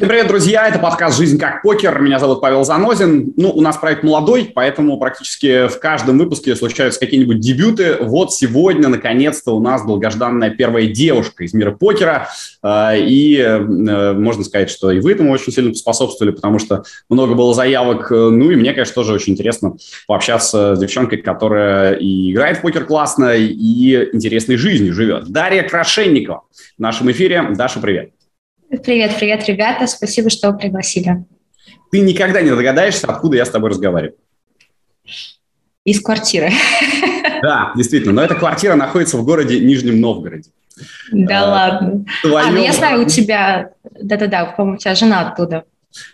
Всем привет, друзья! Это подкаст «Жизнь как покер». Меня зовут Павел Занозин. Ну, у нас проект молодой, поэтому практически в каждом выпуске случаются какие-нибудь дебюты. Вот сегодня, наконец-то, у нас долгожданная первая девушка из мира покера. А, и э, можно сказать, что и вы этому очень сильно способствовали, потому что много было заявок. Ну, и мне, конечно, тоже очень интересно пообщаться с девчонкой, которая и играет в покер классно, и интересной жизнью живет. Дарья Крашенникова в нашем эфире. Даша, привет! Привет, привет, ребята. Спасибо, что пригласили. Ты никогда не догадаешься, откуда я с тобой разговариваю. Из квартиры. Да, действительно. Но эта квартира находится в городе Нижнем Новгороде. Да а, ладно. Твоем... А, ну я знаю, у тебя... Да-да-да, по-моему, у тебя жена оттуда.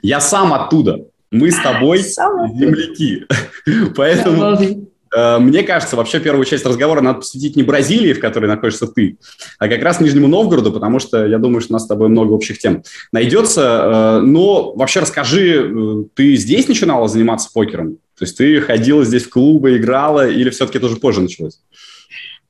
Я сам оттуда. Мы с тобой земляки. Поэтому... Э, мне кажется, вообще первую часть разговора надо посвятить не Бразилии, в которой находишься ты, а как раз Нижнему Новгороду, потому что я думаю, что у нас с тобой много общих тем найдется. Э, но вообще расскажи, э, ты здесь начинала заниматься покером? То есть ты ходила здесь в клубы, играла, или все-таки это уже позже началось?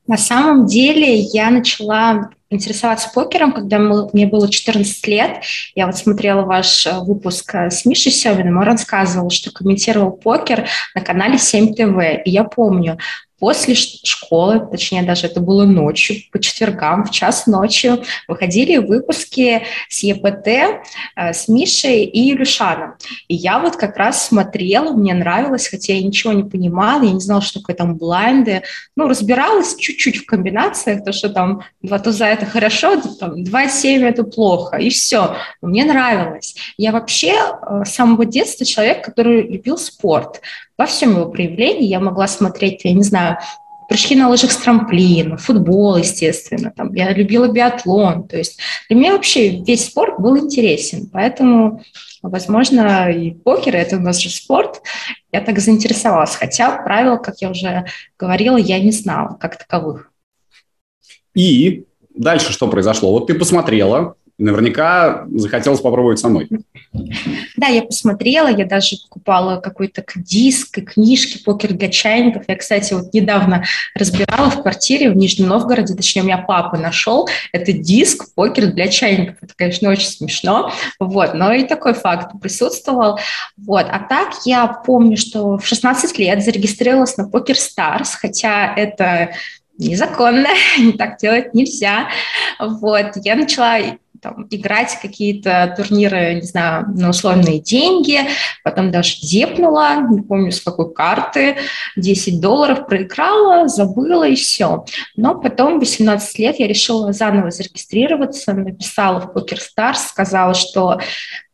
На самом деле я начала интересоваться покером, когда мне было 14 лет. Я вот смотрела ваш э, выпуск э, с Мишей Семиным, он рассказывал, что комментировал покер на канале 7 ТВ. И я помню, После школы, точнее даже это было ночью, по четвергам, в час ночи, выходили выпуски с ЕПТ, э, с Мишей и Илюшаном. И я вот как раз смотрела, мне нравилось, хотя я ничего не понимала, я не знала, что такое там блайнды. Ну, разбиралась чуть-чуть в комбинациях, то, что там два туза – это хорошо, там, два семь – это плохо, и все. Мне нравилось. Я вообще э, с самого детства человек, который любил спорт во всем его проявлении. Я могла смотреть, я не знаю, прыжки на лыжах с трамплина, футбол, естественно. Там, я любила биатлон. То есть для меня вообще весь спорт был интересен. Поэтому, возможно, и покер – это у нас же спорт. Я так заинтересовалась. Хотя правил, как я уже говорила, я не знала как таковых. И дальше что произошло? Вот ты посмотрела, наверняка захотелось попробовать самой. Да, я посмотрела, я даже покупала какой-то диск и книжки «Покер для чайников». Я, кстати, вот недавно разбирала в квартире в Нижнем Новгороде, точнее, у меня папа нашел, это диск «Покер для чайников». Это, конечно, очень смешно, вот, но и такой факт присутствовал. Вот. А так я помню, что в 16 лет зарегистрировалась на «PokerStars», хотя это незаконно, так делать нельзя. Вот. Я начала там, играть какие-то турниры, не знаю, на условные деньги, потом даже депнула, не помню с какой карты, 10 долларов проиграла, забыла и все. Но потом, 18 лет, я решила заново зарегистрироваться, написала в Poker Stars, сказала, что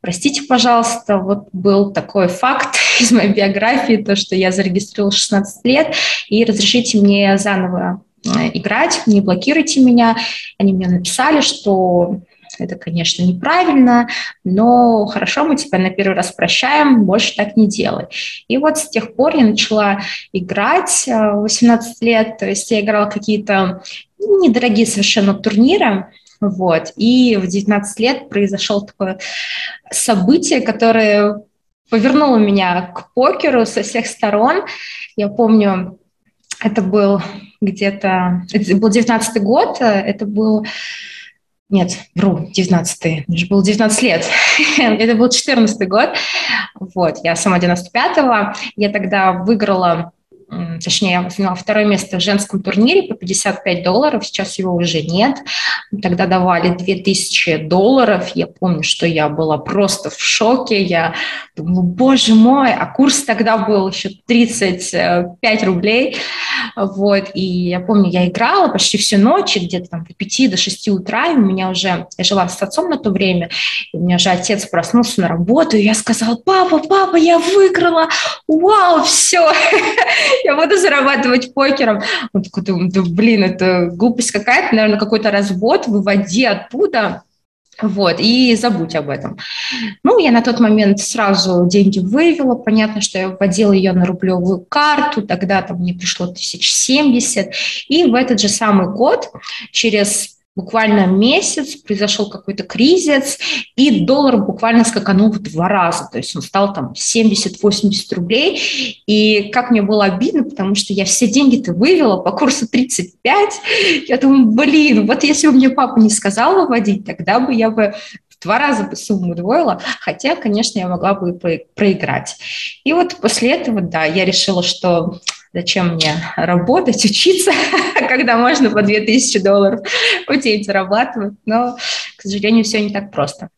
Простите, пожалуйста, вот был такой факт из моей биографии, то, что я зарегистрировала 16 лет, и разрешите мне заново э, играть, не блокируйте меня. Они мне написали, что это, конечно, неправильно, но хорошо, мы тебя на первый раз прощаем, больше так не делай. И вот с тех пор я начала играть 18 э, лет, то есть я играла какие-то недорогие совершенно турниры, вот. И в 19 лет произошло такое событие, которое повернуло меня к покеру со всех сторон. Я помню, это был где-то, это был 19 год, э, это был нет, вру, 19-й. Мне же было 19 лет. Это был 14 год. Вот, я сама 95-го. Я тогда выиграла точнее, заняла второе место в женском турнире по 55 долларов, сейчас его уже нет. Тогда давали 2000 долларов, я помню, что я была просто в шоке, я думала, боже мой, а курс тогда был еще 35 рублей, вот, и я помню, я играла почти всю ночь, где-то там до 5 до 6 утра, и у меня уже, я жила с отцом на то время, и у меня же отец проснулся на работу, и я сказала, папа, папа, я выиграла, вау, все, я буду зарабатывать покером. Он такой, да, блин, это глупость какая-то, наверное, какой-то развод, выводи оттуда. Вот, и забудь об этом. Ну, я на тот момент сразу деньги вывела. Понятно, что я вводила ее на рублевую карту. Тогда там мне пришло 1070. И в этот же самый год, через буквально месяц произошел какой-то кризис, и доллар буквально скаканул в два раза, то есть он стал там 70-80 рублей, и как мне было обидно, потому что я все деньги-то вывела по курсу 35, я думаю, блин, вот если бы мне папа не сказал выводить, тогда бы я бы два раза бы сумму удвоила, хотя, конечно, я могла бы и проиграть. И вот после этого, да, я решила, что зачем мне работать, учиться, когда можно по 2000 долларов день зарабатывать, но, к сожалению, все не так просто.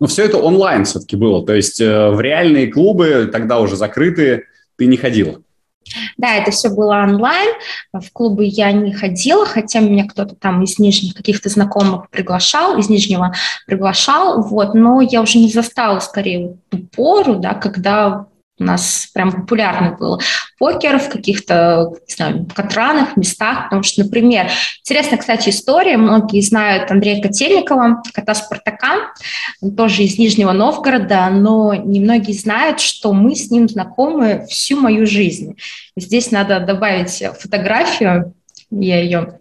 Но все это онлайн все-таки было, то есть э, в реальные клубы, тогда уже закрытые, ты не ходила? Да, это все было онлайн. В клубы я не ходила, хотя меня кто-то там из нижних каких-то знакомых приглашал, из нижнего приглашал, вот, но я уже не застала скорее ту пору, да, когда у нас прям популярный был покер в каких-то, не знаю, катранах, местах, потому что, например, интересная, кстати, история, многие знают Андрея Котельникова, кота Спартака, он тоже из Нижнего Новгорода, но немногие знают, что мы с ним знакомы всю мою жизнь. Здесь надо добавить фотографию, я ее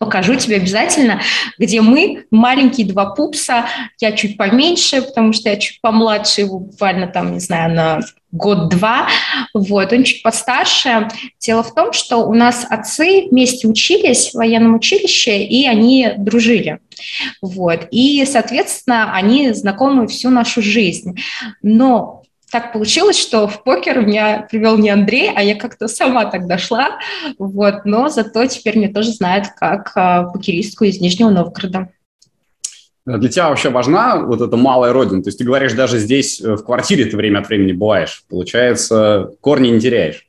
покажу тебе обязательно, где мы, маленькие два пупса, я чуть поменьше, потому что я чуть помладше его, буквально там, не знаю, на год-два, вот, он чуть постарше. Дело в том, что у нас отцы вместе учились в военном училище, и они дружили, вот, и, соответственно, они знакомы всю нашу жизнь. Но так получилось, что в покер меня привел не Андрей, а я как-то сама так дошла, вот, но зато теперь меня тоже знают как а, покеристку из Нижнего Новгорода. Для тебя вообще важна вот эта малая родина? То есть ты говоришь, даже здесь э, в квартире ты время от времени бываешь. Получается, корни не теряешь.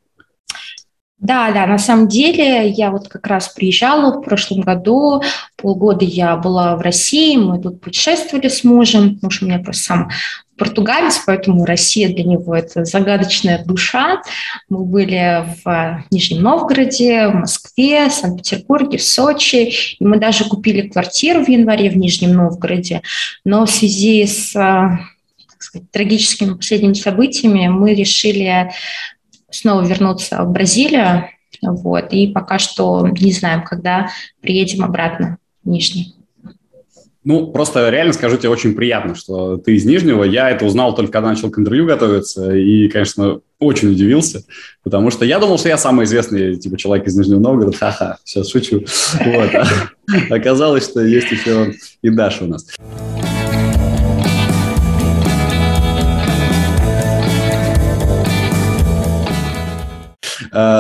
Да, да, на самом деле я вот как раз приезжала в прошлом году, полгода я была в России, мы тут путешествовали с мужем, муж у меня просто сам португалец, поэтому Россия для него это загадочная душа. Мы были в Нижнем Новгороде, в Москве, в Санкт-Петербурге, в Сочи, и мы даже купили квартиру в январе в Нижнем Новгороде, но в связи с сказать, трагическими последними событиями мы решили снова вернуться в Бразилию, вот, и пока что не знаем, когда приедем обратно в Нижний. Ну, просто реально скажу тебе, очень приятно, что ты из Нижнего. Я это узнал только когда начал к интервью готовиться, и, конечно, очень удивился, потому что я думал, что я самый известный типа человек из Нижнего Новгорода. Ха-ха, сейчас шучу. Вот. Оказалось, что есть еще и Даша у нас.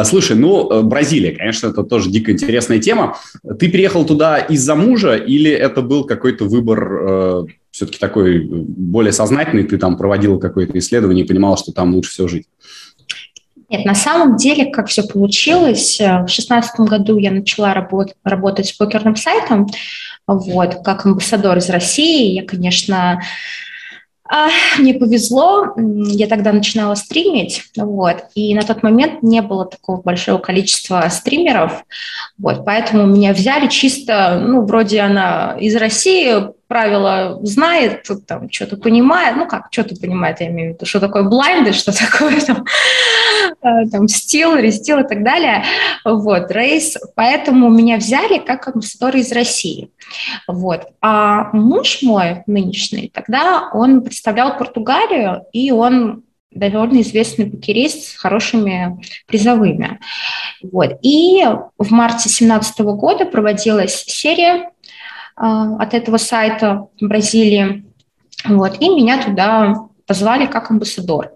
Слушай, ну, э, Бразилия, конечно, это тоже дико интересная тема. Ты приехал туда из-за мужа или это был какой-то выбор э, все-таки такой более сознательный? Ты там проводил какое-то исследование и понимала, что там лучше всего жить? Нет, на самом деле, как все получилось, в 2016 году я начала работ- работать с покерным сайтом, вот, как амбассадор из России. Я, конечно, мне повезло, я тогда начинала стримить, вот, и на тот момент не было такого большого количества стримеров, вот, поэтому меня взяли чисто, ну, вроде она из России, правила знает, там что-то понимает, ну как, что-то понимает, я имею в виду, что такое блайнды, что такое там, там стил, рестил и так далее, вот, рейс, поэтому меня взяли как амбассадора из России, вот, а муж мой нынешний, тогда он представлял Португалию, и он довольно известный покерист с хорошими призовыми. Вот. И в марте 2017 года проводилась серия а, от этого сайта в Бразилии. Вот, и меня туда позвали как амбассадор.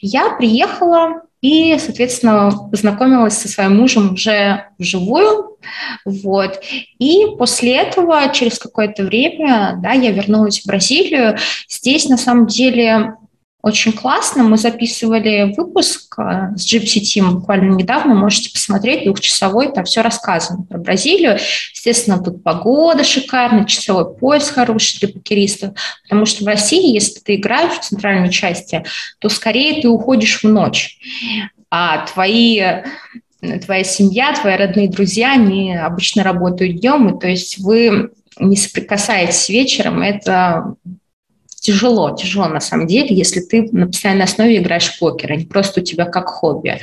Я приехала и, соответственно, познакомилась со своим мужем уже вживую. Вот. И после этого, через какое-то время, да, я вернулась в Бразилию. Здесь, на самом деле, очень классно. Мы записывали выпуск э, с Gypsy Team буквально недавно. Можете посмотреть, двухчасовой, там все рассказано про Бразилию. Естественно, тут погода шикарная, часовой пояс хороший для покеристов. Потому что в России, если ты играешь в центральной части, то скорее ты уходишь в ночь. А твои твоя семья, твои родные друзья, они обычно работают днем, и то есть вы не соприкасаетесь вечером, это тяжело, тяжело на самом деле, если ты на постоянной основе играешь в покер, а не просто у тебя как хобби.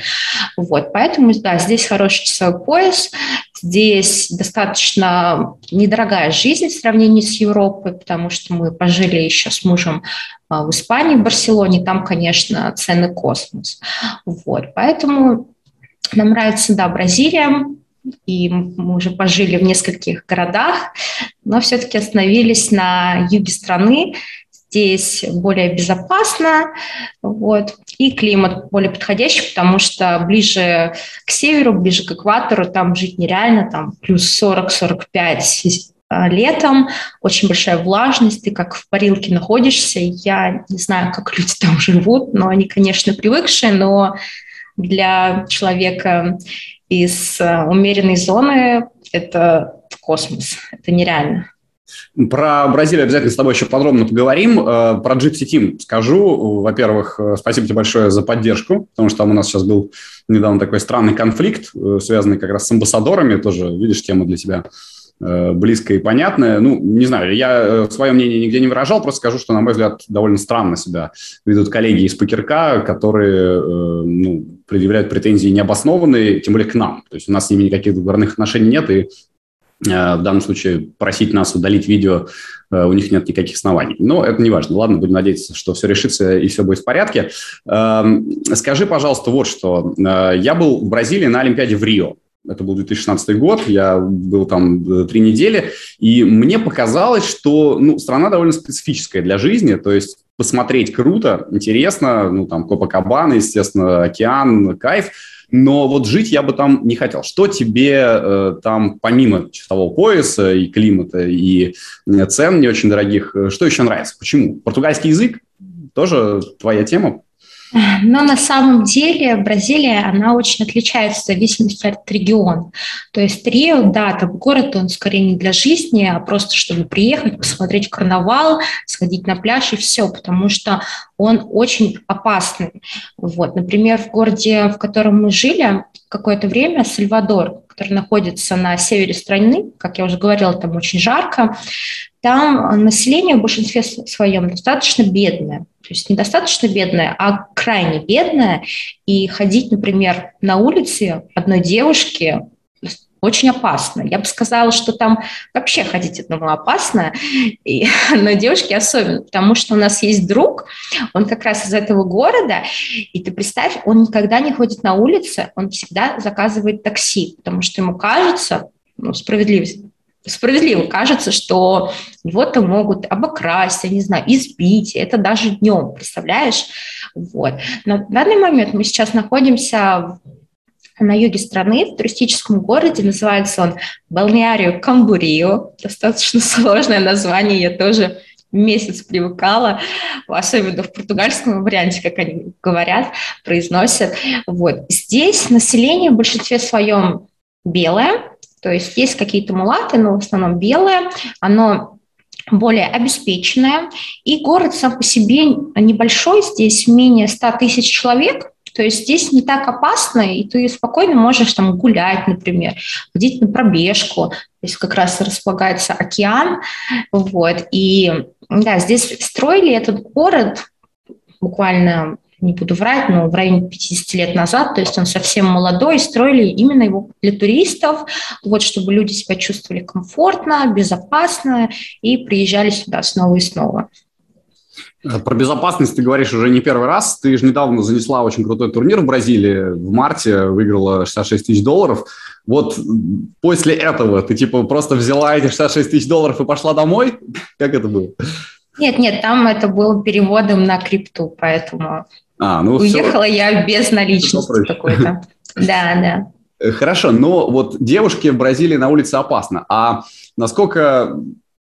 Вот, поэтому, да, здесь хороший часовой пояс, здесь достаточно недорогая жизнь в сравнении с Европой, потому что мы пожили еще с мужем а, в Испании, в Барселоне, там, конечно, цены космос. Вот, поэтому нам нравится, да, Бразилия, и мы уже пожили в нескольких городах, но все-таки остановились на юге страны. Здесь более безопасно, вот, и климат более подходящий, потому что ближе к северу, ближе к экватору, там жить нереально, там плюс 40-45 а, летом, очень большая влажность, ты как в парилке находишься. Я не знаю, как люди там живут, но они, конечно, привыкшие, но для человека из а, умеренной зоны это космос, это нереально. Про Бразилию обязательно с тобой еще подробно поговорим. Э, про Gypsy Team скажу. Во-первых, э, спасибо тебе большое за поддержку, потому что там у нас сейчас был недавно такой странный конфликт, э, связанный как раз с амбассадорами. Тоже, видишь, тема для тебя близкая и понятная. Ну, не знаю, я свое мнение нигде не выражал, просто скажу, что, на мой взгляд, довольно странно себя ведут коллеги из Покерка, которые ну, предъявляют претензии необоснованные, тем более к нам. То есть у нас с ними никаких договорных отношений нет, и в данном случае просить нас удалить видео э, у них нет никаких оснований. Но это не важно. Ладно, будем надеяться, что все решится и все будет в порядке. Эм, скажи, пожалуйста, вот что. Э, я был в Бразилии на Олимпиаде в Рио. Это был 2016 год, я был там три недели, и мне показалось, что ну, страна довольно специфическая для жизни, то есть посмотреть круто, интересно, ну там Копакабана, естественно, океан, кайф, но вот жить я бы там не хотел. Что тебе э, там, помимо часового пояса и климата, и э, цен не очень дорогих, э, что еще нравится? Почему? Португальский язык тоже твоя тема? Но на самом деле Бразилия, она очень отличается в зависимости от региона. То есть Рио, да, там город, он скорее не для жизни, а просто чтобы приехать, посмотреть карнавал, сходить на пляж и все, потому что он очень опасный. Вот, например, в городе, в котором мы жили какое-то время, Сальвадор, который находится на севере страны, как я уже говорила, там очень жарко, там население в большинстве своем достаточно бедное. То есть недостаточно бедное, а крайне бедное. И ходить, например, на улице одной девушке очень опасно. Я бы сказала, что там вообще ходить одному опасно, и, но девушки особенно, потому что у нас есть друг, он как раз из этого города, и ты представь, он никогда не ходит на улице, он всегда заказывает такси, потому что ему кажется, ну, справедливость, справедливо кажется, что его-то могут обокрасть, я не знаю, избить, это даже днем, представляешь? Вот. В данный момент мы сейчас находимся на юге страны, в туристическом городе, называется он Балнеарио Камбурио, достаточно сложное название, я тоже месяц привыкала, особенно в португальском варианте, как они говорят, произносят. Вот. Здесь население в большинстве своем белое, то есть есть какие-то мулаты, но в основном белое, оно более обеспеченное, и город сам по себе небольшой, здесь менее 100 тысяч человек, то есть здесь не так опасно, и ты спокойно можешь там гулять, например, ходить на пробежку. Здесь как раз располагается океан. Вот. И да, здесь строили этот город буквально не буду врать, но в районе 50 лет назад, то есть он совсем молодой, строили именно его для туристов, вот, чтобы люди себя чувствовали комфортно, безопасно и приезжали сюда снова и снова. Про безопасность ты говоришь уже не первый раз. Ты же недавно занесла очень крутой турнир в Бразилии. В марте выиграла 66 тысяч долларов. Вот после этого ты типа просто взяла эти 66 тысяч долларов и пошла домой? Как это было? Нет, нет, там это было переводом на крипту, поэтому а, ну уехала все. я без наличности какой-то. Да, да. Э, хорошо, но вот девушке в Бразилии на улице опасно. А насколько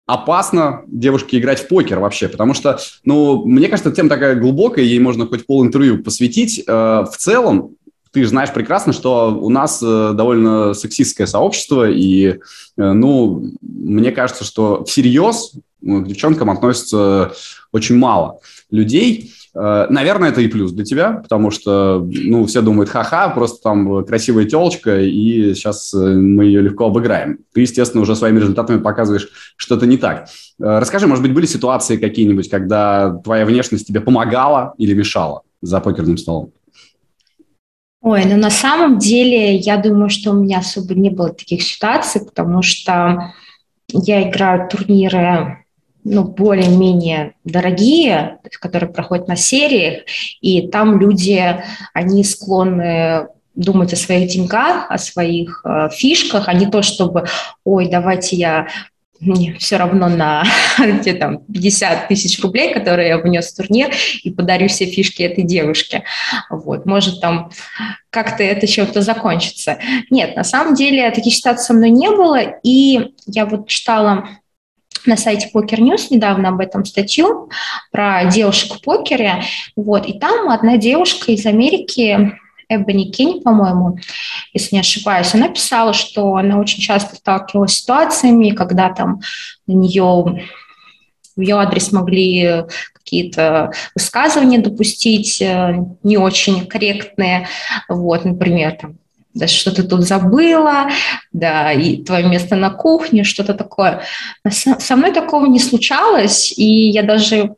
опасно девушке играть в покер вообще, потому что, ну, мне кажется, тема такая глубокая, ей можно хоть пол интервью посвятить. Э, в целом, ты же знаешь прекрасно, что у нас э, довольно сексистское сообщество, и, э, ну, мне кажется, что всерьез к девчонкам относится очень мало людей. Э, наверное, это и плюс для тебя, потому что, ну, все думают, ха-ха, просто там красивая телочка, и сейчас э, мы ее легко обыграем. Ты, естественно, уже своими результатами показываешь, что это не так. Э, расскажи, может быть, были ситуации какие-нибудь, когда твоя внешность тебе помогала или мешала за покерным столом? Ой, ну на самом деле, я думаю, что у меня особо не было таких ситуаций, потому что я играю турниры ну, более-менее дорогие, которые проходят на сериях, и там люди, они склонны думать о своих деньгах, о своих э, фишках, а не то, чтобы, ой, давайте я мне все равно на где там 50 тысяч рублей, которые я внес в турнир, и подарю все фишки этой девушке. Вот, может там как-то это чем-то закончится. Нет, на самом деле таких ситуаций со мной не было, и я вот читала на сайте Poker News недавно об этом статью про девушек в покере, вот, и там одна девушка из Америки Эбони Кинь, по-моему, если не ошибаюсь, она писала, что она очень часто сталкивалась с ситуациями, когда там на нее в ее адрес могли какие-то высказывания допустить э, не очень корректные, вот, например, там, да что ты тут забыла, да, и твое место на кухне, что-то такое. Со мной такого не случалось, и я даже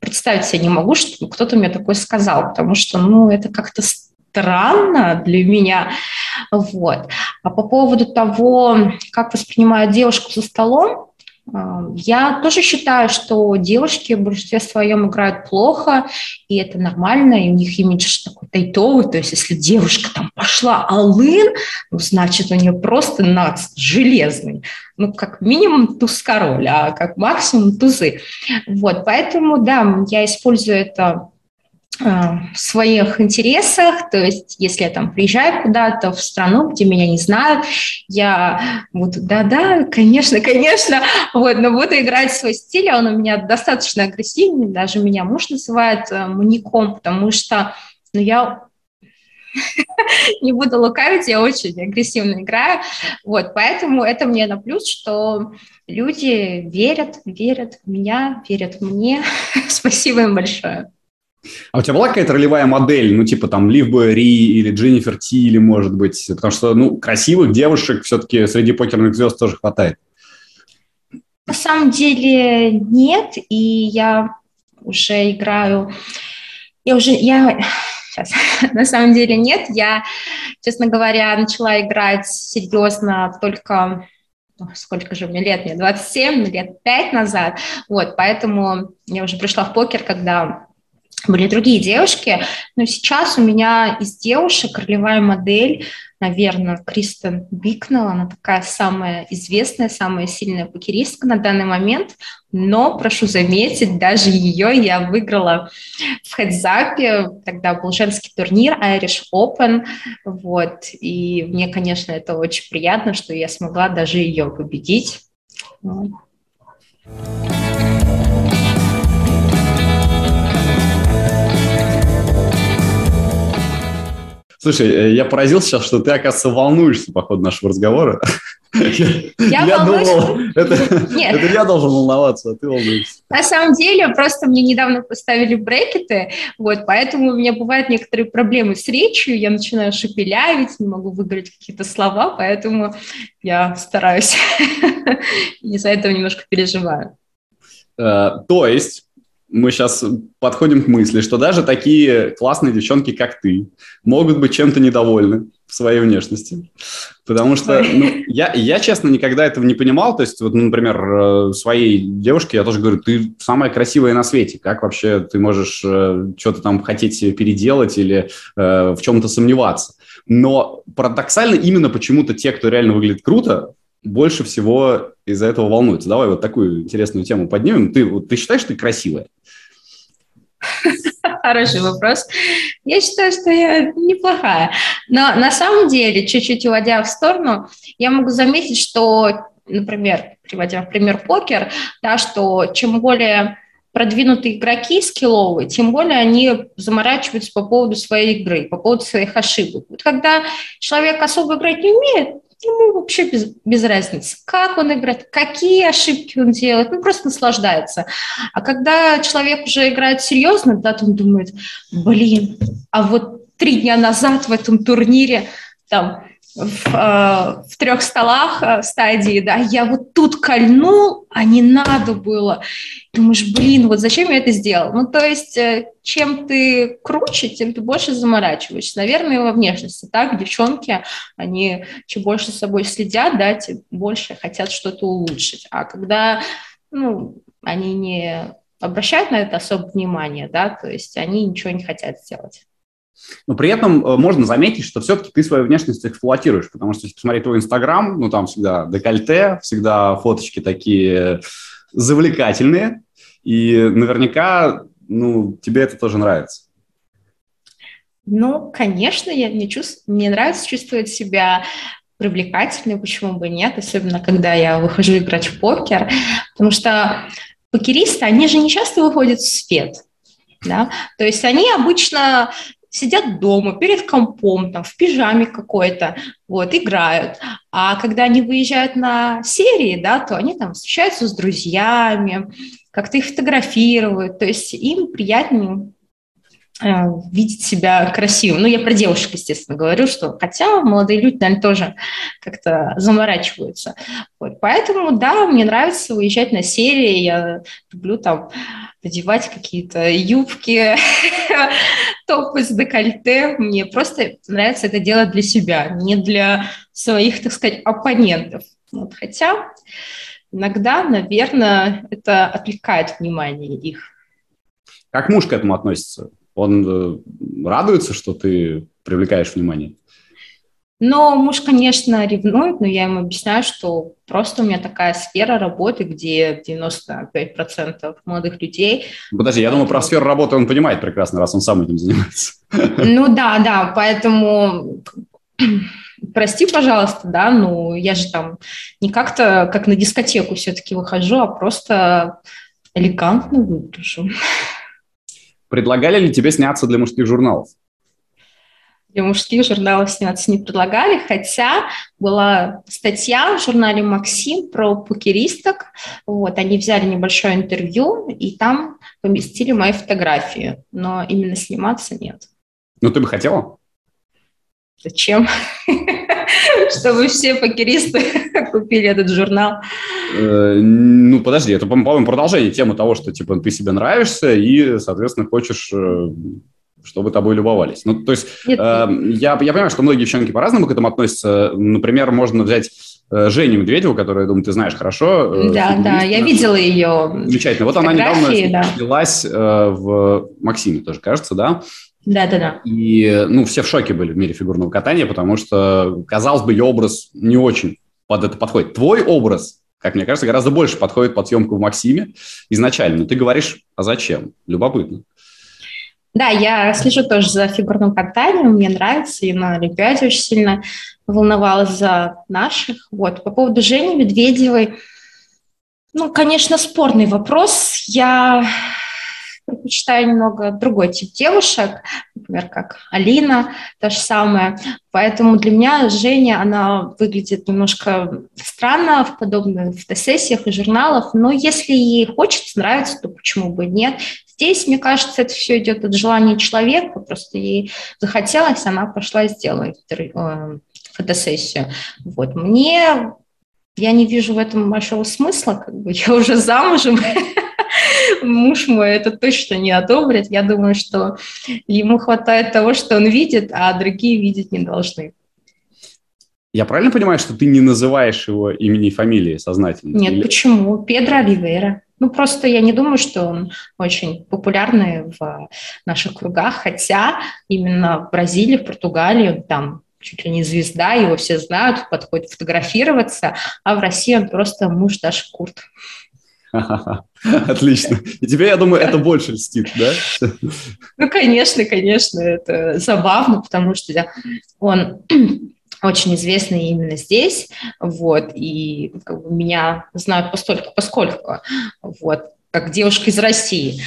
представить себе не могу, что кто-то мне такое сказал, потому что, ну, это как-то странно для меня. Вот. А по поводу того, как воспринимают девушку за столом, я тоже считаю, что девушки в большинстве своем играют плохо, и это нормально, и у них имидж такой тайтовый, то есть если девушка там пошла алын, ну, значит, у нее просто нац железный, ну, как минимум туз-король, а как максимум тузы. Вот, поэтому, да, я использую это в своих интересах, то есть если я там приезжаю куда-то в страну, где меня не знают, я буду, да-да, конечно, конечно, вот, но буду играть свой стиль, а он у меня достаточно агрессивный, даже меня муж называет э, маньяком, потому что, ну, я не буду лукавить, я очень агрессивно играю, вот, поэтому это мне на плюс, что люди верят, верят в меня, верят в мне, спасибо им большое. А у тебя была какая-то ролевая модель, ну, типа там Лив Ри или Дженнифер Тилли, может быть? Потому что, ну, красивых девушек все-таки среди покерных звезд тоже хватает. На самом деле нет, и я уже играю... Я уже... Я... Сейчас. На самом деле нет. Я, честно говоря, начала играть серьезно только сколько же мне лет, мне 27, лет 5 назад, вот, поэтому я уже пришла в покер, когда были другие девушки, но сейчас у меня из девушек ролевая модель, наверное, Кристен Бикнелл, она такая самая известная, самая сильная покеристка на данный момент, но, прошу заметить, даже ее я выиграла в хедзапе, тогда был женский турнир Irish Open, вот, и мне, конечно, это очень приятно, что я смогла даже ее победить. Вот. Слушай, э, я поразился сейчас, что ты, оказывается, волнуешься по ходу нашего разговора. Я, я думал, это, это я должен волноваться, а ты волнуешься. На самом деле, просто мне недавно поставили брекеты, вот, поэтому у меня бывают некоторые проблемы с речью, я начинаю шепелявить, не могу выговорить какие-то слова, поэтому я стараюсь, из-за этого немножко переживаю. Э, то есть мы сейчас подходим к мысли, что даже такие классные девчонки, как ты, могут быть чем-то недовольны в своей внешности. Потому что ну, я, я, честно, никогда этого не понимал. То есть, вот, ну, например, э, своей девушке я тоже говорю, ты самая красивая на свете. Как вообще ты можешь э, что-то там хотеть переделать или э, в чем-то сомневаться? Но парадоксально именно почему-то те, кто реально выглядит круто, больше всего из-за этого волнуются. Давай вот такую интересную тему поднимем. Ты, вот, ты считаешь, что ты красивая? Хороший вопрос. Я считаю, что я неплохая. Но на самом деле, чуть-чуть уводя в сторону, я могу заметить, что, например, приводя в пример покер, да, что чем более продвинутые игроки скилловые, тем более они заморачиваются по поводу своей игры, по поводу своих ошибок. Вот когда человек особо играть не умеет, ему вообще без, без разницы, как он играет, какие ошибки он делает, ну, просто наслаждается. А когда человек уже играет серьезно, да, он думает, блин, а вот три дня назад в этом турнире там в, э, в трех столах э, стадии, да, я вот тут кольнул, а не надо было. Думаешь, блин, вот зачем я это сделал? Ну, то есть, э, чем ты круче, тем ты больше заморачиваешься. Наверное, во внешности, так, девчонки, они чем больше с собой следят, да, тем больше хотят что-то улучшить. А когда, ну, они не обращают на это особое внимание, да, то есть они ничего не хотят сделать. Но при этом э, можно заметить, что все-таки ты свою внешность эксплуатируешь, потому что если посмотреть твой Инстаграм, ну там всегда декольте, всегда фоточки такие завлекательные, и наверняка, ну, тебе это тоже нравится. Ну, конечно, я, мне, чувств... мне нравится чувствовать себя привлекательной, почему бы нет, особенно когда я выхожу играть в покер, потому что покеристы, они же не часто выходят в свет, да, то есть они обычно сидят дома перед компом, там, в пижаме какой-то, вот, играют. А когда они выезжают на серии, да, то они там встречаются с друзьями, как-то их фотографируют, то есть им приятнее видеть себя красивым. Ну, я про девушек, естественно, говорю, что хотя молодые люди, наверное, тоже как-то заморачиваются. Вот. Поэтому, да, мне нравится выезжать на серии, я люблю там надевать какие-то юбки, топы с декольте. Мне просто нравится это делать для себя, не для своих, так сказать, оппонентов. Вот. Хотя иногда, наверное, это отвлекает внимание их. Как муж к этому относится? Он э, радуется, что ты привлекаешь внимание? Но муж, конечно, ревнует, но я ему объясняю, что просто у меня такая сфера работы, где 95% молодых людей. Подожди, я думаю, про сферу работы он понимает прекрасно, раз он сам этим занимается. Ну да, да, поэтому прости, пожалуйста, да, ну я же там не как-то как на дискотеку все-таки выхожу, а просто элегантно выгляжу. Предлагали ли тебе сняться для мужских журналов? Для мужских журналов сняться не предлагали, хотя была статья в журнале «Максим» про покеристок. Вот, они взяли небольшое интервью, и там поместили мои фотографии, но именно сниматься нет. Ну, ты бы хотела? Зачем? Чтобы все покеристы купили этот журнал. Э, ну, подожди, это, по-моему, продолжение темы того, что, типа, ты себе нравишься и, соответственно, хочешь э, чтобы тобой любовались. Ну, то есть Нет. э, я, я понимаю, что многие девчонки по-разному к этому относятся. Например, можно взять э, Женю Медведеву, которую, я думаю, ты знаешь хорошо. Э, да, да, я видела ее Замечательно. Вот она недавно да. снялась э, в «Максиме» тоже, кажется, да? Да, да, да. И, ну, все в шоке были в мире фигурного катания, потому что, казалось бы, ее образ не очень под это подходит. Твой образ, как мне кажется, гораздо больше подходит под съемку в Максиме изначально. Но ты говоришь, а зачем? Любопытно. Да, я слежу тоже за фигурным катанием, мне нравится, и на Олимпиаде очень сильно волновалась за наших. Вот. По поводу Жени Медведевой, ну, конечно, спорный вопрос. Я предпочитаю немного другой тип девушек, например, как Алина, то же самое. Поэтому для меня Женя, она выглядит немножко странно в подобных фотосессиях и журналах, но если ей хочется, нравится, то почему бы нет. Здесь, мне кажется, это все идет от желания человека, просто ей захотелось, она пошла и сделала э, фотосессию. Вот. Мне я не вижу в этом большого смысла, как бы я уже замужем, муж мой это точно не одобрит. Я думаю, что ему хватает того, что он видит, а другие видеть не должны. Я правильно понимаю, что ты не называешь его имени и фамилии сознательно? Нет, Или... почему? Педро Оливейра. Ну, просто я не думаю, что он очень популярный в наших кругах, хотя именно в Бразилии, в Португалии он там чуть ли не звезда, его все знают, подходит фотографироваться, а в России он просто муж Даши Курт. Отлично. И тебе, я думаю, это больше льстит, да? Ну, конечно, конечно, это забавно, потому что он очень известный именно здесь, вот, и как бы, меня знают постольку, поскольку, вот, как девушка из России.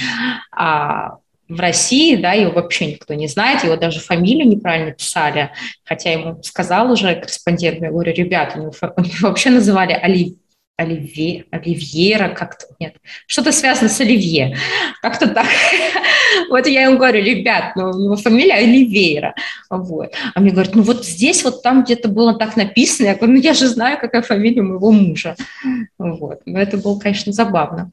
А в России, да, его вообще никто не знает, его даже фамилию неправильно писали, хотя ему сказал уже корреспондент, я говорю, ребята, него, вообще называли Али, Оливье, Оливьера как-то, нет, что-то связано с Оливье, как-то так. Вот я ему говорю, ребят, ну, у него фамилия Оливейра, вот. А мне говорят, ну вот здесь вот там где-то было так написано, я говорю, ну я же знаю, какая фамилия моего мужа, вот. Но это было, конечно, забавно.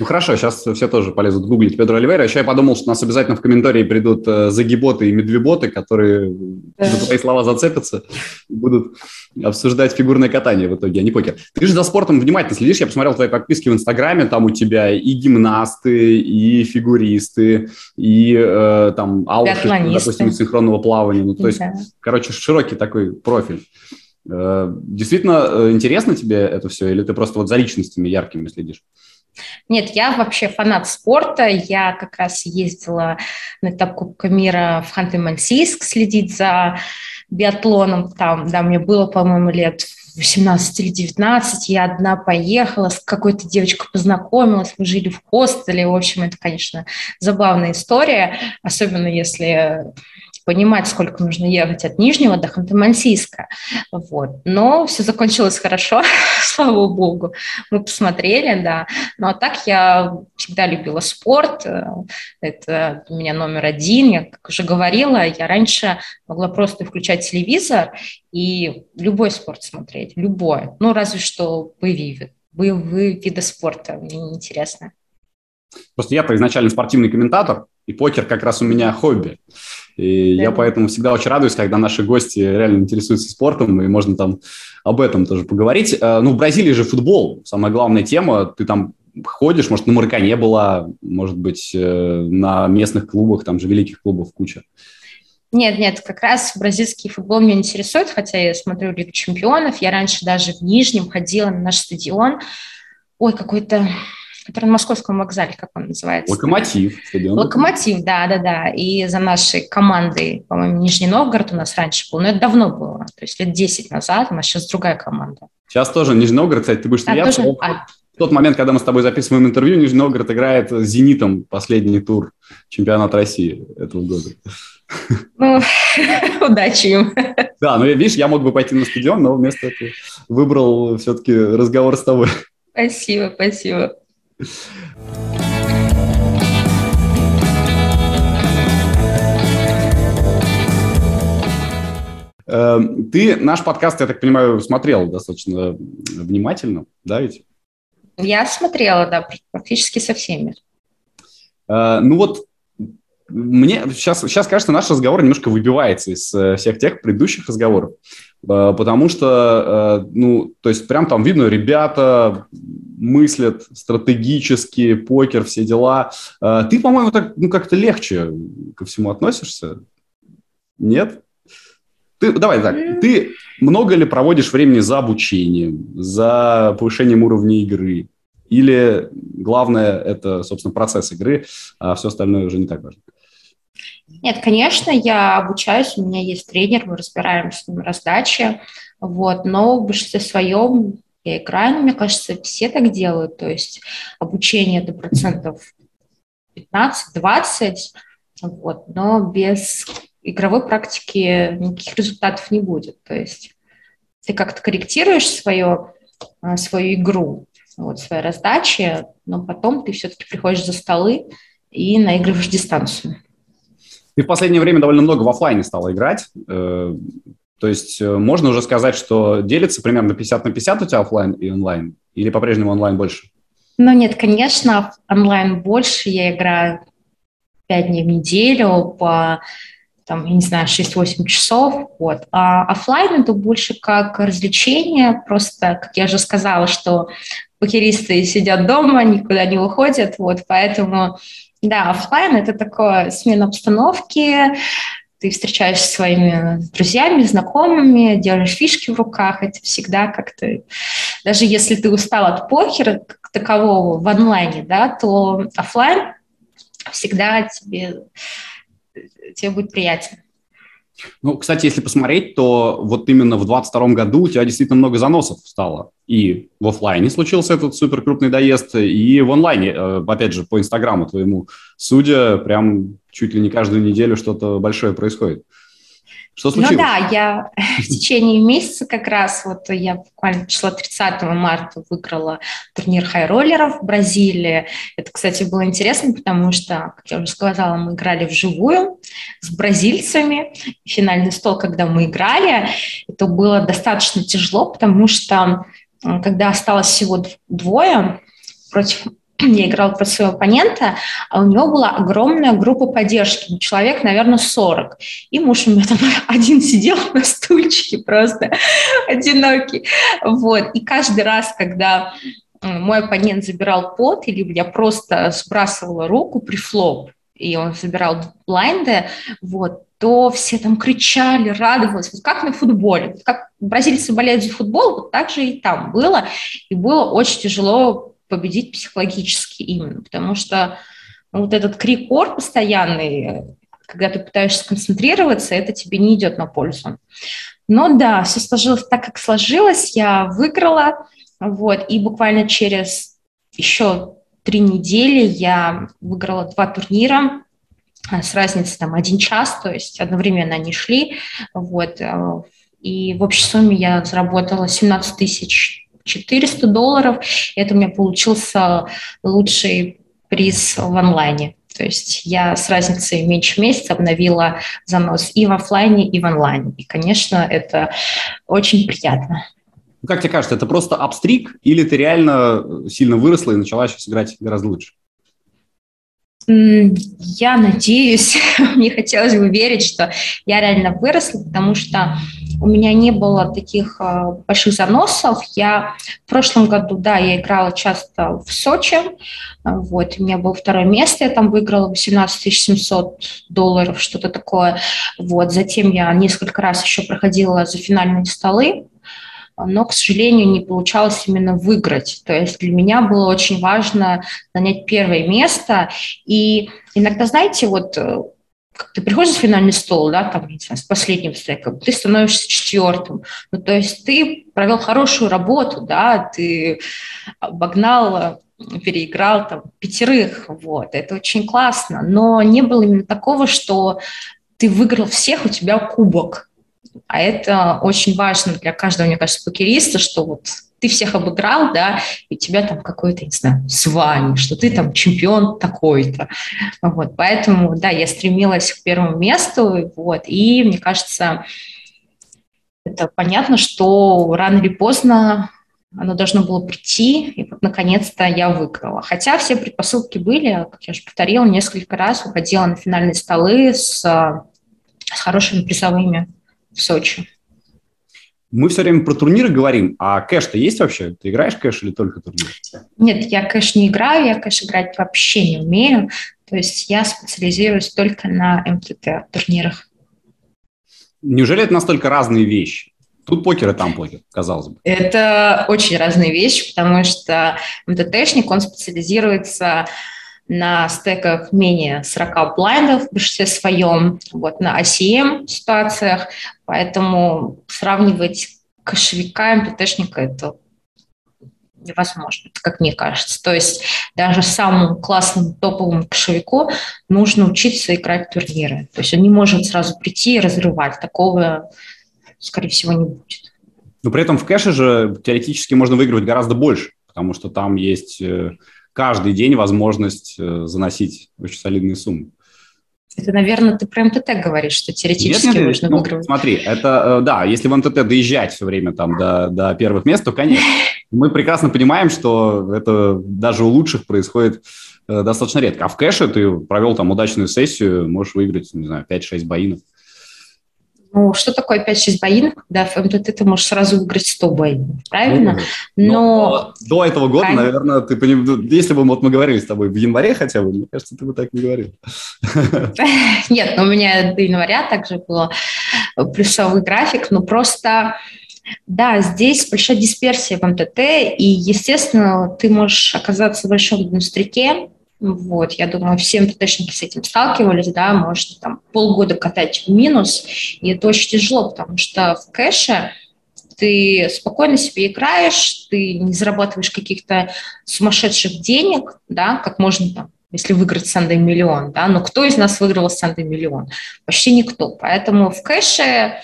Ну хорошо, сейчас все тоже полезут гуглить Педро Оливейра. Еще я подумал, что у нас обязательно в комментарии придут э, загиботы и медвеботы, которые да. за твои слова зацепятся и будут обсуждать фигурное катание в итоге, а не покер. Ты же за спортом внимательно следишь. Я посмотрел твои подписки в Инстаграме, там у тебя и гимнасты, и фигуристы, и э, там алфы, допустим, синхронного плавания. Ну, то есть, да. короче, широкий такой профиль. Э, действительно э, интересно тебе это все, или ты просто вот за личностями яркими следишь? Нет, я вообще фанат спорта. Я как раз ездила на этап Кубка мира в Ханты-Мансийск следить за биатлоном. Там, да, мне было, по-моему, лет 18 или 19, я одна поехала, с какой-то девочкой познакомилась, мы жили в хостеле. В общем, это, конечно, забавная история, особенно если понимать, сколько нужно ехать от Нижнего до Ханты-Мансийска. Вот. Но все закончилось хорошо, слава богу. Мы посмотрели, да. Ну, а так я всегда любила спорт. Это у меня номер один. Я, как уже говорила, я раньше могла просто включать телевизор и любой спорт смотреть, любой. Ну, разве что боевые, боевые виды спорта. Мне неинтересно. Просто я-то изначально спортивный комментатор, и покер как раз у меня хобби. И да. я поэтому всегда очень радуюсь, когда наши гости реально интересуются спортом, и можно там об этом тоже поговорить. Э, ну, в Бразилии же футбол, самая главная тема. Ты там ходишь, может, на Маракане была, может быть, э, на местных клубах, там же великих клубов куча. Нет, нет, как раз бразильский футбол меня интересует, хотя я смотрю Лигу чемпионов. Я раньше даже в Нижнем ходила на наш стадион. Ой, какой-то который на Московском вокзале, как он называется? Локомотив. Стадион. Локомотив, да, да, да. И за нашей командой, по-моему, Нижний Новгород у нас раньше был, но это давно было, то есть лет 10 назад, у нас сейчас другая команда. Сейчас тоже Нижний Новгород, кстати, ты будешь смеяться. А, тоже... а. В тот момент, когда мы с тобой записываем интервью, Нижний Новгород играет с «Зенитом» последний тур чемпионата России этого года. Ну, удачи им. Да, ну, видишь, я мог бы пойти на стадион, но вместо этого выбрал все-таки разговор с тобой. Спасибо, спасибо. Эм, ты наш подкаст, я так понимаю, смотрел достаточно внимательно, да ведь? Я смотрела, да, практически со всеми. Э, ну вот мне сейчас, сейчас, кажется, наш разговор немножко выбивается из э, всех тех предыдущих разговоров, э, потому что, ну, то есть прям там видно, ребята мыслят стратегически, покер, все дела. Ты, по-моему, так ну, как-то легче ко всему относишься. Нет? Ты, давай так, ты много ли проводишь времени за обучением, за повышением уровня игры? Или главное – это, собственно, процесс игры, а все остальное уже не так важно? Нет, конечно, я обучаюсь, у меня есть тренер, мы разбираем с ним раздачи, вот, но в большинстве своем я играю, но мне кажется, все так делают, то есть обучение до процентов 15-20, вот, но без игровой практики никаких результатов не будет, то есть ты как-то корректируешь свое, а, свою игру, вот, свои раздачи, но потом ты все-таки приходишь за столы и наигрываешь дистанцию. Ты в последнее время довольно много в офлайне стала играть. Э, то есть э, можно уже сказать, что делится примерно 50 на 50 у тебя офлайн и онлайн? Или по-прежнему онлайн больше? Ну нет, конечно, онлайн больше. Я играю 5 дней в неделю по там, я не знаю, 6-8 часов, вот. А офлайн это больше как развлечение, просто, как я уже сказала, что покеристы сидят дома, никуда не уходят, вот, поэтому, да, офлайн это такое смена обстановки, ты встречаешься со своими друзьями, знакомыми, делаешь фишки в руках, это всегда как-то... Даже если ты устал от покера как такового в онлайне, да, то офлайн всегда тебе, тебе будет приятен. Ну, кстати, если посмотреть, то вот именно в 22 году у тебя действительно много заносов стало. И в офлайне случился этот супер крупный доезд, и в онлайне, э, опять же, по Инстаграму твоему, судя, прям чуть ли не каждую неделю что-то большое происходит. Что ну случилось? Ну да, я в течение месяца как раз, вот я буквально числа 30 марта выиграла турнир хай-роллеров в Бразилии. Это, кстати, было интересно, потому что, как я уже сказала, мы играли вживую с бразильцами. Финальный стол, когда мы играли, это было достаточно тяжело, потому что когда осталось всего двое против я играла против своего оппонента, а у него была огромная группа поддержки, ну, человек, наверное, 40. И муж у меня там один сидел на стульчике просто, одинокий. Вот. И каждый раз, когда мой оппонент забирал пот, или я просто сбрасывала руку при флоп, и он забирал блайнды, вот, то все там кричали, радовались, вот как на футболе. Как бразильцы болеют за футбол, вот так же и там было. И было очень тяжело победить психологически именно, потому что ну, вот этот крик-ор постоянный, когда ты пытаешься сконцентрироваться, это тебе не идет на пользу. Но да, все сложилось так, как сложилось, я выиграла, вот, и буквально через еще три недели я выиграла два турнира а, с разницей там один час, то есть одновременно они шли, вот, э, и в общей сумме я заработала 17 тысяч 400 долларов. Это у меня получился лучший приз в онлайне. То есть я с разницей меньше месяца обновила занос и в офлайне, и в онлайне. И, конечно, это очень приятно. Ну, как тебе кажется, это просто апстрик или ты реально сильно выросла и начала сейчас играть гораздо лучше? Я надеюсь, мне хотелось бы верить, что я реально выросла, потому что у меня не было таких а, больших заносов. Я в прошлом году, да, я играла часто в Сочи, вот, у меня было второе место, я там выиграла 18 700 долларов, что-то такое, вот, затем я несколько раз еще проходила за финальные столы, но, к сожалению, не получалось именно выиграть. То есть для меня было очень важно занять первое место. И иногда, знаете, вот э, ты приходишь в финальный стол, да, там, не знаю, с последним стеком, ты становишься четвертым. Ну, то есть ты провел хорошую работу, да, ты обогнал переиграл там пятерых, вот, это очень классно, но не было именно такого, что ты выиграл всех, у тебя кубок, а это очень важно для каждого, мне кажется, покериста, что вот ты всех обыграл, да, и тебя там какое-то, не знаю, звание, что ты там чемпион такой-то. Вот, поэтому, да, я стремилась к первому месту, вот, и мне кажется, это понятно, что рано или поздно оно должно было прийти, и вот наконец-то я выиграла. Хотя все предпосылки были, как я уже повторила, несколько раз выходила на финальные столы с, с хорошими призовыми в Сочи. Мы все время про турниры говорим, а кэш-то есть вообще? Ты играешь кэш или только турнир? Нет, я кэш не играю, я кэш играть вообще не умею. То есть я специализируюсь только на МТТ турнирах. Неужели это настолько разные вещи? Тут покер и там покер, казалось бы. Это очень разные вещи, потому что МТТшник, он специализируется на стеках менее 40 блайндов в большинстве своем, вот, на ACM ситуациях, поэтому сравнивать кошевика и МТТшника – это невозможно, как мне кажется. То есть даже самому классному топовому кошевику нужно учиться играть в турниры. То есть он не может сразу прийти и разрывать. Такого, скорее всего, не будет. Но при этом в кэше же теоретически можно выигрывать гораздо больше, потому что там есть э, каждый день возможность э, заносить очень солидные суммы. Это, наверное, ты про МТТ говоришь, что теоретически нет, нет, можно ну, выигрывать. Смотри, это, э, да, если в МТТ доезжать все время там до, до первых мест, то, конечно. Мы прекрасно понимаем, что это даже у лучших происходит э, достаточно редко. А в кэше ты провел там удачную сессию, можешь выиграть, не знаю, 5-6 боинов. Ну, что такое 5-6 боинов, когда в МТТ ты можешь сразу выиграть 100 боинов, правильно? Ну, но... но до этого года, Правильно. наверное, ты поним... Ну, если бы вот мы говорили с тобой в январе хотя бы, мне кажется, ты бы так не говорил. Нет, ну, у меня до января также был плюсовый график, но просто... Да, здесь большая дисперсия в МТТ, и, естественно, ты можешь оказаться в большом бунстряке, вот, я думаю, все МТТшники с этим сталкивались, да, может, там полгода катать в минус, и это очень тяжело, потому что в кэше ты спокойно себе играешь, ты не зарабатываешь каких-то сумасшедших денег, да, как можно там если выиграть Sunday миллион, да, но кто из нас выиграл Sunday миллион? Почти никто. Поэтому в кэше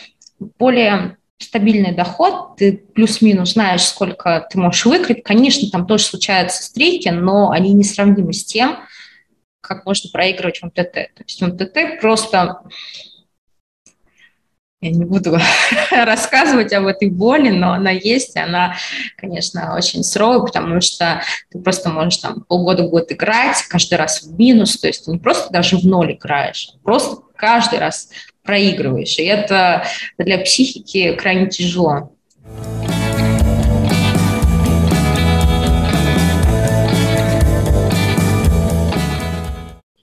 более стабильный доход, ты плюс-минус знаешь, сколько ты можешь выиграть. Конечно, там тоже случаются стрейки, но они не сравнимы с тем, как можно проигрывать в МТТ. То есть в МТТ просто я не буду рассказывать об этой боли, но она есть, и она, конечно, очень суровая, потому что ты просто можешь там полгода-год играть, каждый раз в минус, то есть ты не просто даже в ноль играешь, а просто каждый раз проигрываешь, и это для психики крайне тяжело.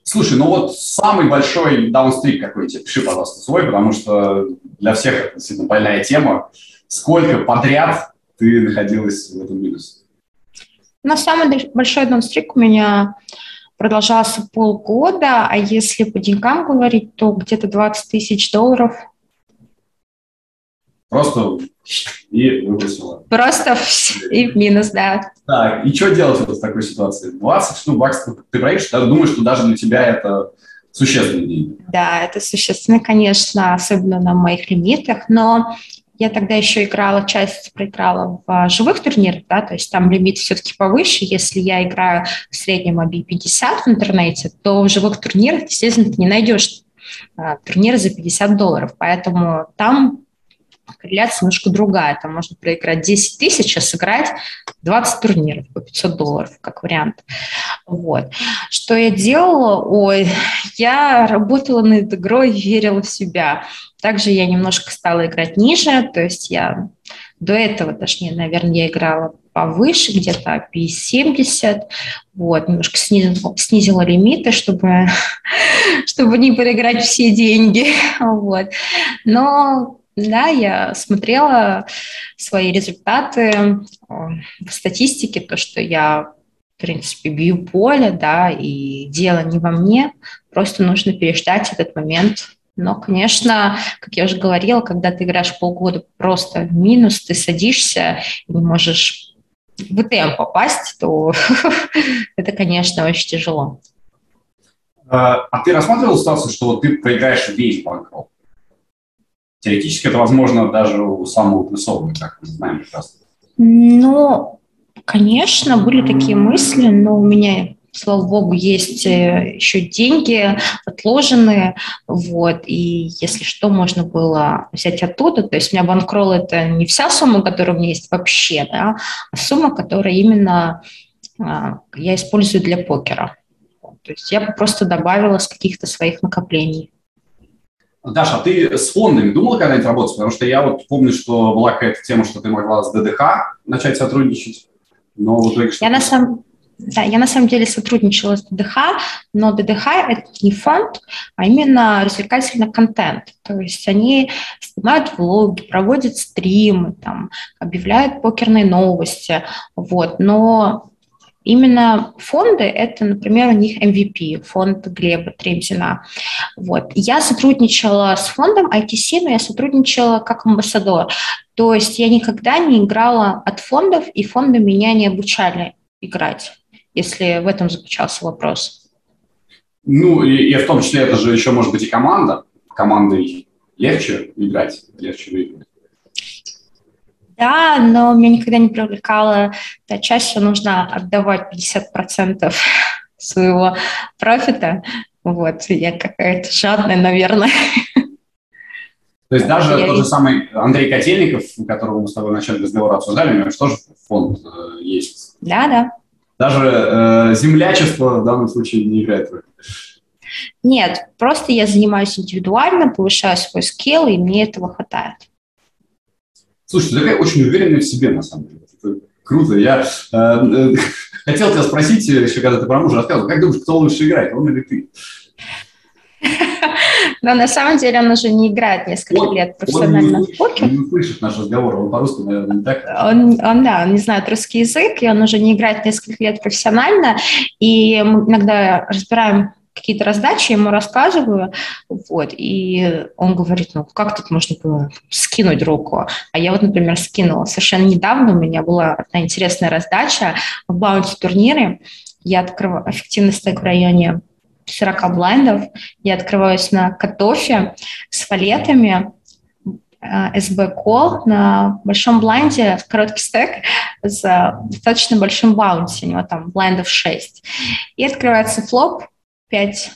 Слушай, ну вот самый большой даунстрик какой-то, пиши, пожалуйста, свой, потому что для всех это действительно больная тема. Сколько подряд ты находилась в этом минусе? На самый большой даунстрик у меня продолжался полгода, а если по деньгам говорить, то где-то 20 тысяч долларов. Просто и выбросила. Просто и в минус, да. Так, и что делать в такой ситуации? 20 штук баксов ты проиграешь, ты думаешь, что даже для тебя это существенные деньги? Да, это существенно, конечно, особенно на моих лимитах, но я тогда еще играла, часть проиграла в живых турнирах, да, то есть там лимит все-таки повыше. Если я играю в среднем оби 50 в интернете, то в живых турнирах, естественно, ты не найдешь а, турниры за 50 долларов. Поэтому там корреляция немножко другая. Там можно проиграть 10 тысяч, а сыграть 20 турниров по 500 долларов, как вариант. Вот. Что я делала? Ой, я работала над игрой, верила в себя. Также я немножко стала играть ниже, то есть я до этого, точнее, наверное, я играла повыше, где-то API-70, вот, немножко снизила, снизила лимиты, чтобы, чтобы не проиграть все деньги, вот. Но да, я смотрела свои результаты э, в статистике, то, что я, в принципе, бью поле, да, и дело не во мне, просто нужно переждать этот момент. Но, конечно, как я уже говорила, когда ты играешь полгода просто в минус, ты садишься и не можешь в ТМ попасть, то это, конечно, очень тяжело. А, а ты рассматривал ситуацию, что вот ты проиграешь весь банкролл? Теоретически это возможно даже у самого плюсового, как мы знаем прекрасно. Ну, конечно, были такие мысли, но у меня слава богу, есть э, еще деньги отложенные, вот, и если что, можно было взять оттуда, то есть у меня банкролл – это не вся сумма, которая у меня есть вообще, да, а сумма, которая именно а, я использую для покера. То есть я просто добавила с каких-то своих накоплений. Даша, а ты с фондами думала когда-нибудь работать? Потому что я вот помню, что была какая-то тема, что ты могла с ДДХ начать сотрудничать, но в итоге Я на самом да, я на самом деле сотрудничала с ДДХ, но ДДХ – это не фонд, а именно развлекательный контент. То есть они снимают влоги, проводят стримы, там, объявляют покерные новости. Вот. Но Именно фонды – это, например, у них MVP, фонд Глеба Тремзина. Вот. Я сотрудничала с фондом ITC, но я сотрудничала как амбассадор. То есть я никогда не играла от фондов, и фонды меня не обучали играть, если в этом заключался вопрос. Ну, и, и в том числе это же еще может быть и команда. Командой легче играть, легче выиграть. Да, но меня никогда не привлекала та часть, что нужно отдавать 50% своего профита. Вот, я какая-то жадная, наверное. То есть даже я тот же самый Андрей Котельников, которого мы с тобой в начале разговора обсуждали, у него тоже фонд э, есть. Да, да. Даже э, землячество в данном случае не играет роль. Нет, просто я занимаюсь индивидуально, повышаю свой скилл, и мне этого хватает. Слушай, ты такая очень уверенная в себе, на самом деле. Это круто. Я э, э, хотел тебя спросить, еще когда ты про мужа рассказывал, как думаешь, кто лучше играет, он или ты? Но на самом деле он уже не играет несколько он, лет профессионально в покер. Он не слышит наш разговор, он по-русски, наверное, не так. Он, он, да, он не знает русский язык, и он уже не играет несколько лет профессионально. И мы иногда разбираем какие-то раздачи, ему рассказываю, вот, и он говорит, ну, как тут можно было скинуть руку? А я вот, например, скинула. Совершенно недавно у меня была одна интересная раздача в баунти-турнире. Я открываю эффективный стек в районе 40 блайндов. Я открываюсь на cutoff е с валетами, SB э, Call на большом блайнде, короткий стек с достаточно большим баунти, у него там блайндов 6. И открывается флоп, 5,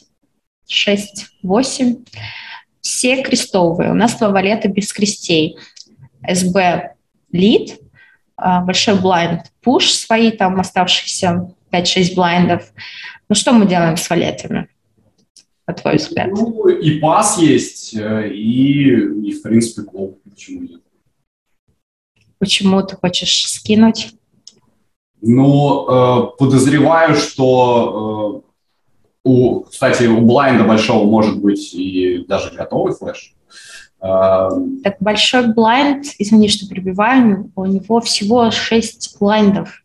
6, 8. все крестовые. У нас два валета без крестей. СБ лид, а, большой блайнд, пуш, свои там оставшиеся 5-6 блайндов. Ну что мы делаем с валетами, на твой взгляд? Ну, и пас есть, э, и, и в принципе, клоп. Почему нет? Почему ты хочешь скинуть? Ну, э, подозреваю, что, э, у, кстати, у блайнда большого может быть и даже готовый флеш. Так большой блайнд, извини, что перебиваю, у него всего 6 блайндов.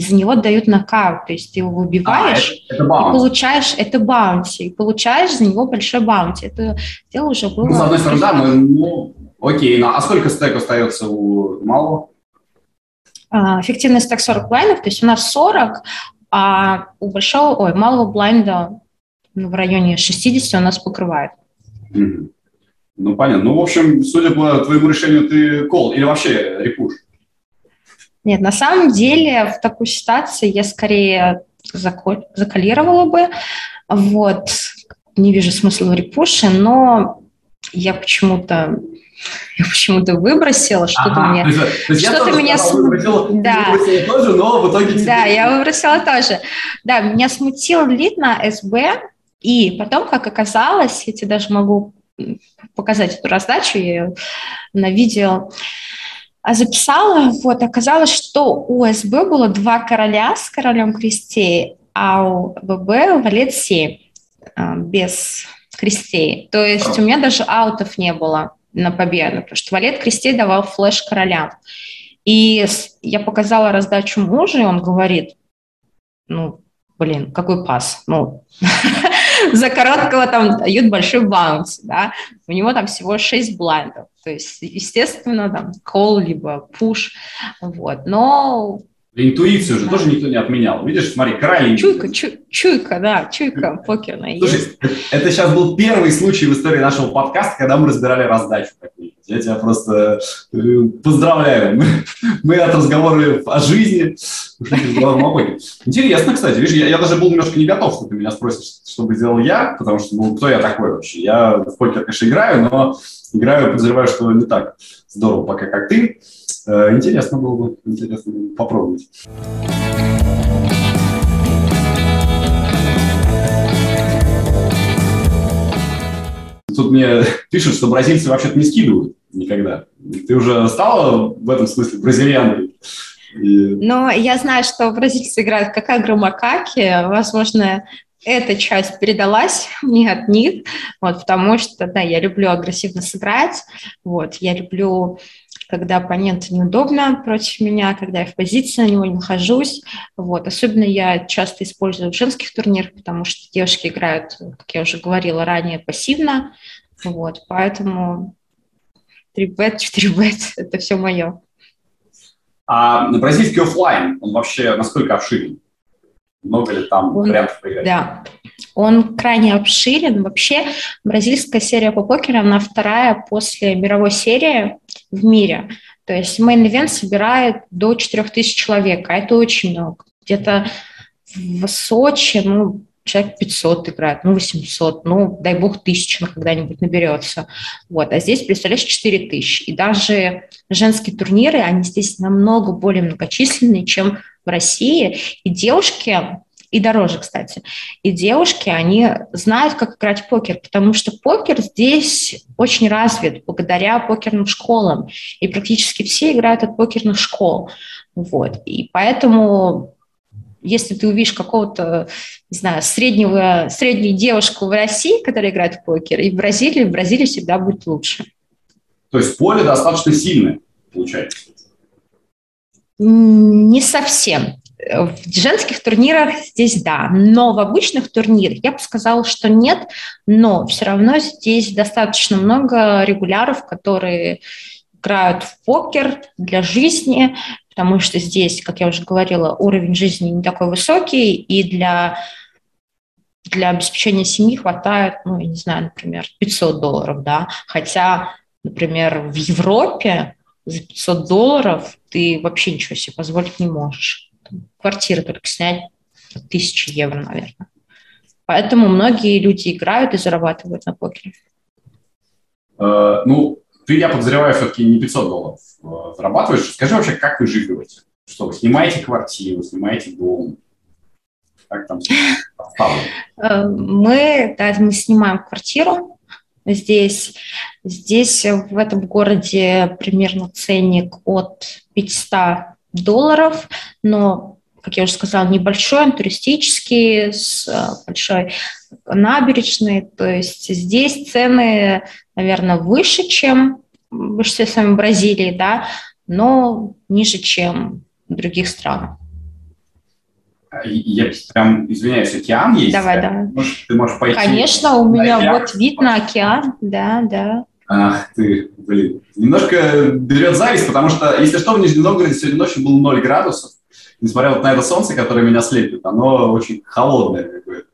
Из-за него дают нокаут, то есть ты его выбиваешь а, это, это и получаешь, это баунти, и получаешь за него большой баунти. Это дело уже было... Ну, с одной стороны, да, мы, ну, окей, ну, а сколько стек остается у малого? А, эффективный стек 40 блайндов, то есть у нас 40, а у большого, ой, малого блайнда ну, в районе 60 у нас покрывает. Mm-hmm. Ну, понятно. Ну, в общем, судя по твоему решению, ты кол или вообще репуш? Нет, на самом деле в такой ситуации я скорее закол... заколировала бы. Вот. Не вижу смысла в репуше, но я почему-то я почему-то выбросила, что-то ага, мне... что-то меня... Выбросила, да. выбросила тоже, но в итоге... Да, я выбросила тоже. Да, меня смутил лид на СБ, и потом, как оказалось, я тебе даже могу показать эту раздачу, я ее на видео записала. Вот, оказалось, что у СБ было два короля с королем крестей, а у ББ валет 7 а, без крестей. То есть у меня даже аутов не было на победу, потому что валет крестей давал флеш королям. И я показала раздачу мужа, и он говорит, ну, блин, какой пас? Ну, за короткого там дают большой баунс, да, у него там всего 6 блайндов, то есть, естественно, там кол либо пуш, вот, но Интуицию же да. тоже никто не отменял. Видишь, смотри, крайне... Чуйка, чу, чуйка, да, чуйка покерная Слушай, есть. это сейчас был первый случай в истории нашего подкаста, когда мы разбирали раздачу. Я тебя просто э, поздравляю. Мы, мы от разговора о жизни Интересно, кстати. Видишь, я, я даже был немножко не готов, что ты меня спросишь, что бы сделал я, потому что, ну, кто я такой вообще? Я в покер, конечно, играю, но играю, подозреваю, что не так здорово пока, как ты. Э, интересно было бы, интересно было бы попробовать. Тут мне пишут, что бразильцы вообще-то не скидывают никогда. Ты уже стала в этом смысле бразильяной? И... Но я знаю, что бразильцы играют как агромакаки. Возможно, эта часть передалась мне от них, вот, потому что, да, я люблю агрессивно сыграть, вот, я люблю когда оппоненту неудобно против меня, когда я в позиции на него не нахожусь. Вот. Особенно я часто использую в женских турнирах, потому что девушки играют, как я уже говорила ранее, пассивно. Вот. Поэтому 3-бет, 4-бет – это все мое. А бразильский офлайн, он вообще насколько обширен? Много ли там он, вариантов поиграть? Да, он крайне обширен. Вообще бразильская серия по покеру, она вторая после мировой серии в мире. То есть main event собирает до 4000 человек, а это очень много. Где-то в Сочи, ну, человек 500 играет, ну, 800, ну, дай бог, тысяча когда-нибудь наберется. Вот. А здесь, представляешь, 4 тысячи. И даже женские турниры, они здесь намного более многочисленные, чем в России. И девушки, и дороже, кстати. И девушки, они знают, как играть в покер, потому что покер здесь очень развит благодаря покерным школам. И практически все играют от покерных школ. Вот. И поэтому если ты увидишь какого-то, не знаю, среднего, среднюю девушку в России, которая играет в покер, и в Бразилии, в Бразилии всегда будет лучше. То есть поле достаточно сильное, получается? Не совсем. В женских турнирах здесь да, но в обычных турнирах я бы сказала, что нет, но все равно здесь достаточно много регуляров, которые играют в покер для жизни, потому что здесь, как я уже говорила, уровень жизни не такой высокий, и для, для обеспечения семьи хватает, ну, я не знаю, например, 500 долларов, да, хотя, например, в Европе за 500 долларов ты вообще ничего себе позволить не можешь. Квартиру только снять тысячи евро, наверное. Поэтому многие люди играют и зарабатывают на покере. Э, ну, ты, я подозреваю, все-таки не 500 долларов э, зарабатываешь. Скажи вообще, как вы живете? Что вы снимаете квартиру, снимаете дом? Как там? Э, мы, да, мы снимаем квартиру здесь. Здесь в этом городе примерно ценник от 500 долларов, но как я уже сказала, небольшой, он туристический, с э, большой набережной. То есть здесь цены, наверное, выше, чем в большинстве с вами Бразилии, да, но ниже, чем в других странах. Я прям, извиняюсь, океан есть? Давай, да? Может, ты можешь пойти? Конечно, у меня океан. вот вид на океан, да, да. Ах ты, блин. Немножко берет зависть, потому что, если что, в Нижнем Новгороде сегодня ночью было 0 градусов. Несмотря вот на это солнце, которое меня слепит, оно очень холодное какое-то.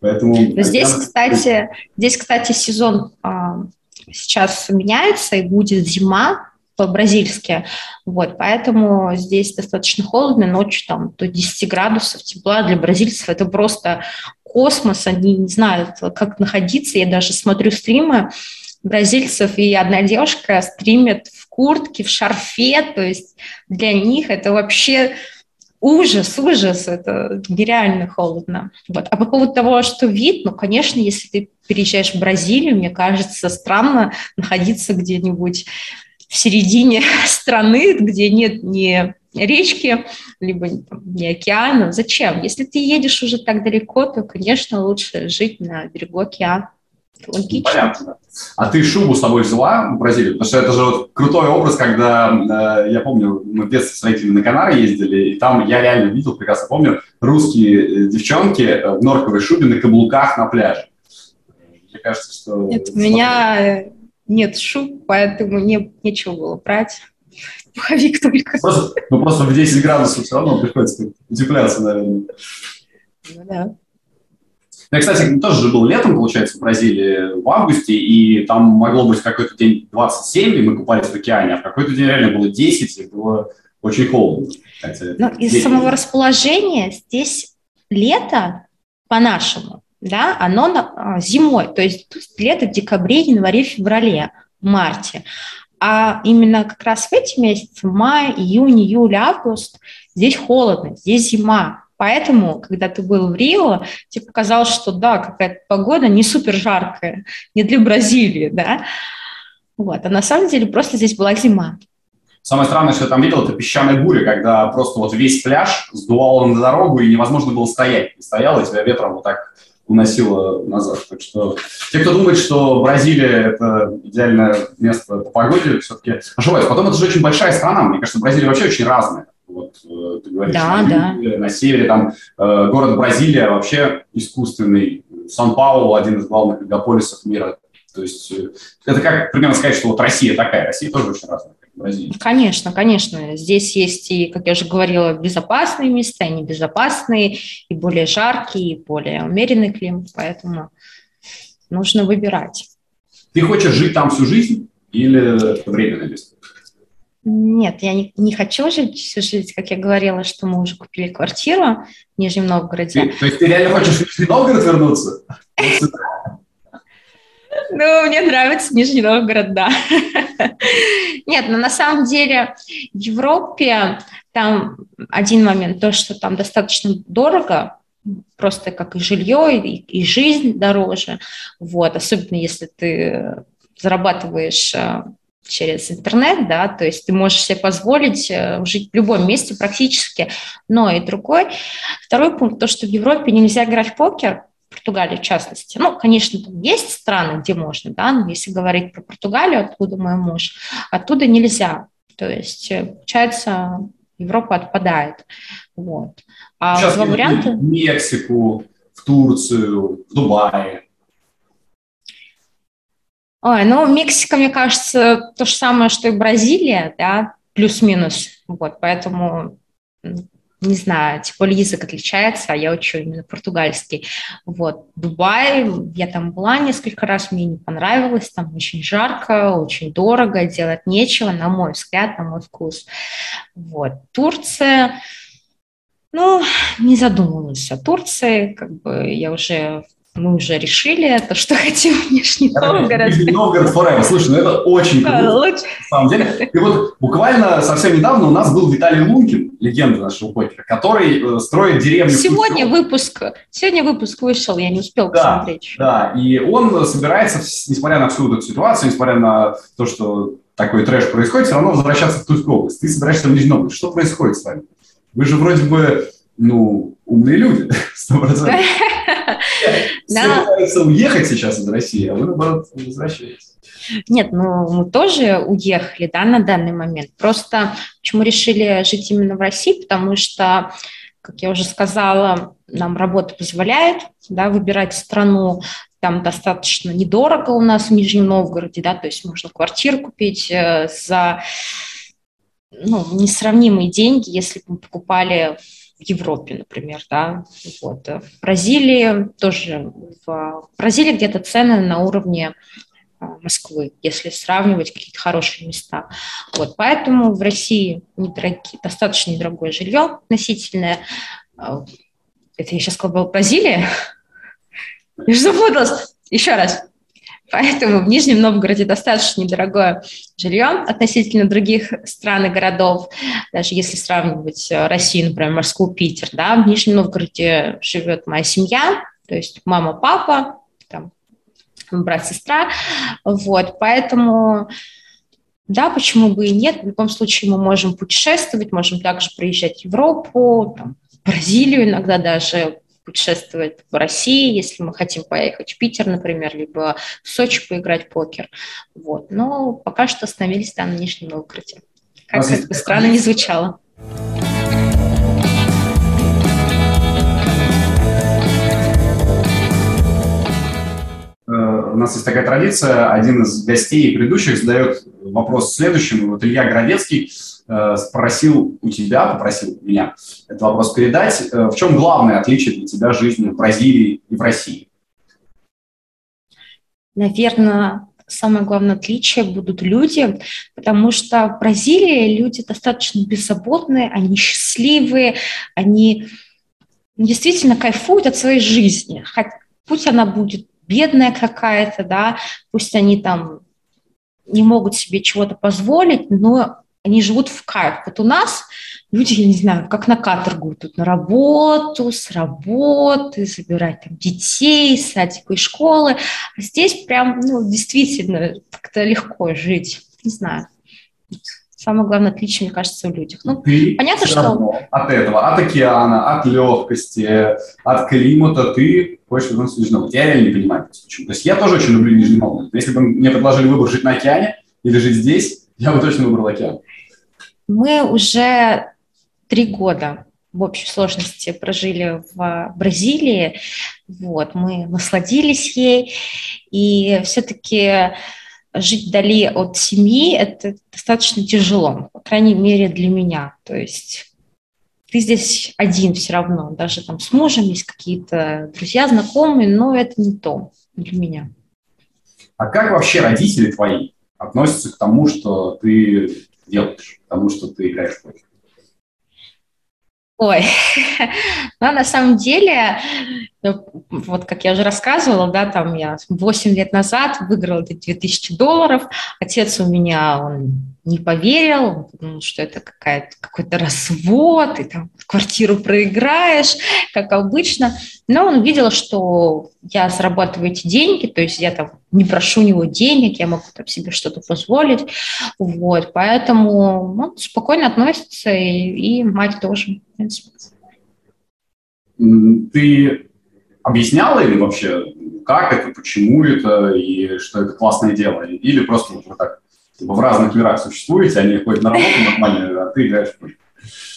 Поэтому... Здесь, кстати, здесь, кстати, сезон а, сейчас меняется, и будет зима, по-бразильски. Вот, поэтому здесь достаточно холодно, ночью там до 10 градусов тепла для бразильцев это просто космос, они не знают, как находиться. Я даже смотрю стримы бразильцев, и одна девушка стримит в куртке, в шарфе, то есть для них это вообще ужас, ужас, это нереально холодно. Вот. А по поводу того, что вид, ну, конечно, если ты переезжаешь в Бразилию, мне кажется, странно находиться где-нибудь в середине страны, где нет ни речки, либо не океана. Зачем? Если ты едешь уже так далеко, то, конечно, лучше жить на берегу океана. Логично. Понятно. А ты шубу с собой взяла в Бразилию? Потому что это же вот крутой образ, когда, э, я помню, мы в детстве с родителями на Канары ездили, и там я реально видел, прекрасно помню, русские э, девчонки э, в норковой шубе на каблуках на пляже. Мне кажется, что... Нет, у меня нет шуб, поэтому не, нечего было брать. Пуховик только. Просто, ну, просто в 10 градусов все равно приходится утепляться, наверное. Ну, да. Я, кстати, тоже же был летом, получается, в Бразилии в августе, и там могло быть какой-то день 27, и мы купались в океане, а в какой-то день реально было 10, и было очень холодно. Ну, из самого расположения здесь лето по-нашему, да, оно а, зимой, то есть лето в декабре, январе, феврале, марте. А именно как раз в эти месяцы, май, июнь, июль, август, здесь холодно, здесь зима. Поэтому, когда ты был в Рио, тебе показалось, что да, какая-то погода не супер жаркая, не для Бразилии, да. Вот. А на самом деле просто здесь была зима. Самое странное, что я там видел, это песчаная буря, когда просто вот весь пляж сдувало на дорогу, и невозможно было стоять. Ты стоял, и тебя ветром вот так уносило назад. Так что те, кто думает, что Бразилия – это идеальное место по погоде, все-таки ошибаются. Потом это же очень большая страна. Мне кажется, Бразилия вообще очень разная. Вот э, ты говоришь, да, на, юге, да. на севере там э, город Бразилия вообще искусственный. Сан-Паулу – один из главных мегаполисов мира. То есть э, это как примерно сказать, что вот Россия такая. Россия тоже очень разная. Бразилии? Конечно, конечно. Здесь есть и, как я уже говорила, безопасные места, и небезопасные, и более жаркие, и более умеренный климат, поэтому нужно выбирать. Ты хочешь жить там всю жизнь или это временное место? Нет, я не, не хочу жить всю жизнь, как я говорила, что мы уже купили квартиру в Нижнем Новгороде. Ты, то есть ты реально хочешь в Нижний Новгород вернуться? Ну, мне нравится Нижний Новгород, да. Нет, но на самом деле в Европе там один момент, то, что там достаточно дорого, просто как и жилье, и, и жизнь дороже. Вот, особенно если ты зарабатываешь э, через интернет, да, то есть ты можешь себе позволить э, жить в любом месте практически, но и другой. Второй пункт, то, что в Европе нельзя играть в покер, Португалии в частности. Ну, конечно, там есть страны, где можно, да, но если говорить про Португалию, откуда мой муж, оттуда нельзя. То есть, э, получается, Европа отпадает. Вот. А Сейчас два варианта... В Мексику, в Турцию, в Дубае. Ой, ну, Мексика, мне кажется, то же самое, что и Бразилия, да, плюс-минус. Вот, поэтому не знаю, более язык отличается, а я учу именно португальский. Вот, Дубай, я там была несколько раз, мне не понравилось, там очень жарко, очень дорого, делать нечего, на мой взгляд, на мой вкус. Вот, Турция, ну, не задумывалась о Турции, как бы я уже мы уже решили это, что хотим в Нижний Новгород. Нижний Новгород forever. Слушай, ну это очень круто, Лучше. на самом деле. И вот буквально совсем недавно у нас был Виталий Лункин, легенда нашего покера, который э, строит деревню. Сегодня выпуск, сегодня выпуск вышел, я не успел да, посмотреть. Да, и он собирается, несмотря на всю эту ситуацию, несмотря на то, что такой трэш происходит, все равно возвращаться в Тульскую область. Ты собираешься в Нижний Новгород. Что происходит с вами? Вы же вроде бы, ну, умные люди, сто процентов. Все пытаются уехать сейчас из России, а вы, наоборот, возвращаетесь. Нет, ну мы тоже уехали, да, на данный момент. Просто почему решили жить именно в России, потому что, как я уже сказала, нам работа позволяет, да, выбирать страну, там достаточно недорого у нас в Нижнем Новгороде, да, то есть можно квартиру купить э, за ну, несравнимые деньги, если бы мы покупали Европе, например, да, вот. В Бразилии тоже, в Бразилии где-то цены на уровне а, Москвы, если сравнивать какие-то хорошие места. Вот, поэтому в России недорогие, достаточно недорогое жилье относительное. А, это я сейчас сказала Бразилия? Я же запуталась. Еще раз. Поэтому в Нижнем Новгороде достаточно недорогое жилье относительно других стран и городов. Даже если сравнивать э, Россию, например, Москву, Питер, да, в Нижнем Новгороде живет моя семья, то есть мама, папа, там, брат, сестра. Вот, поэтому да, почему бы и нет. В любом случае мы можем путешествовать, можем также приезжать в Европу, там, Бразилию иногда даже путешествовать в России, если мы хотим поехать в Питер, например, либо в Сочи поиграть в покер. Вот. Но пока что остановились на Нижнем Новгороде. Как бы странно не звучало. Э, у нас есть такая традиция, один из гостей предыдущих задает вопрос следующему. Вот Илья Городецкий Э, спросил у тебя, попросил меня этот вопрос передать. Э, в чем главное отличие для тебя жизни в Бразилии и в России? Наверное, самое главное отличие будут люди, потому что в Бразилии люди достаточно беззаботные, они счастливые, они действительно кайфуют от своей жизни. Хоть, пусть она будет бедная какая-то, да, пусть они там не могут себе чего-то позволить, но они живут в кайф. Вот у нас люди, я не знаю, как на каторгу, тут на работу, с работы, забирать там детей, садик и школы. А здесь прям, ну, действительно, как-то легко жить. Не знаю. Самое главное отличие, мне кажется, в людях. Ну, ты понятно, что... От этого, от океана, от легкости, от климата ты хочешь вернуться в Нижний Новгород. Я реально не понимаю, почему. То есть я тоже очень люблю Нижний Новгород. Если бы мне предложили выбор жить на океане или жить здесь, я бы точно выбрал океан. Мы уже три года в общей сложности прожили в Бразилии. Вот, мы насладились ей. И все-таки жить вдали от семьи – это достаточно тяжело, по крайней мере, для меня. То есть ты здесь один все равно, даже там с мужем есть какие-то друзья, знакомые, но это не то для меня. А как вообще родители твои относятся к тому, что ты делаешь, потому что ты играешь в покер? Ой, ну, на самом деле, ну, вот как я уже рассказывала, да, там я 8 лет назад выиграла 2000 долларов, отец у меня, он не поверил, думал, что это какой-то развод, и там квартиру проиграешь, как обычно. Но он видел, что я зарабатываю эти деньги, то есть я там не прошу у него денег, я могу там себе что-то позволить. Вот, поэтому он спокойно относится, и, и мать тоже, в принципе. Ты объясняла или вообще, как это, почему это, и что это классное дело? Или просто вот так в разных мирах существуете, они ходят на работу нормально, а ты играешь в